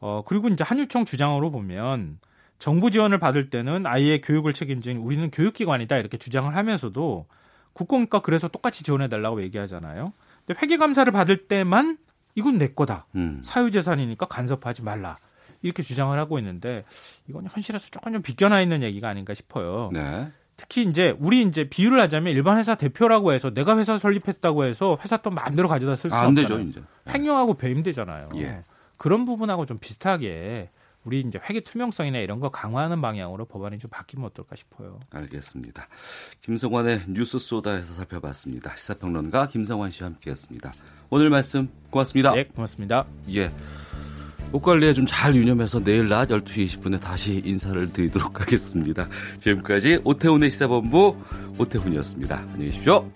어, 그리고 이제 한유총 주장으로 보면 정부 지원을 받을 때는 아이의 교육을 책임진 우리는 교육기관이다 이렇게 주장을 하면서도 국공과 그래서 똑같이 지원해 달라고 얘기하잖아요. 근데 회계감사를 받을 때만 이건 내 거다. 음. 사유재산이니까 간섭하지 말라. 이렇게 주장을 하고 있는데 이건 현실에서 조금 좀 비껴나 있는 얘기가 아닌가 싶어요. 네. 특히 이제 우리 이제 비유를 하자면 일반 회사 대표라고 해서 내가 회사 설립했다고 해서 회사 돈 마음대로 가져다 쓸수 아, 없잖아요. 되죠, 이제. 횡령하고 배임되잖아요. 예. 그런 부분하고 좀 비슷하게 우리 이제 회계 투명성이나 이런 거 강화하는 방향으로 법안이 좀 바뀌면 어떨까 싶어요. 알겠습니다. 김성환의 뉴스 소다에서 살펴봤습니다. 시사평론가 김성환 씨와 함께했습니다. 오늘 말씀 고맙습니다. 네, 고맙습니다. 예. 옷 관리에 좀 잘 유념해서 내일 낮 12시 20분에 다시 인사를 드리도록 *laughs* 하겠습니다. 지금까지 오태훈의 시사본부 오태훈이었습니다. 안녕히 계십시오.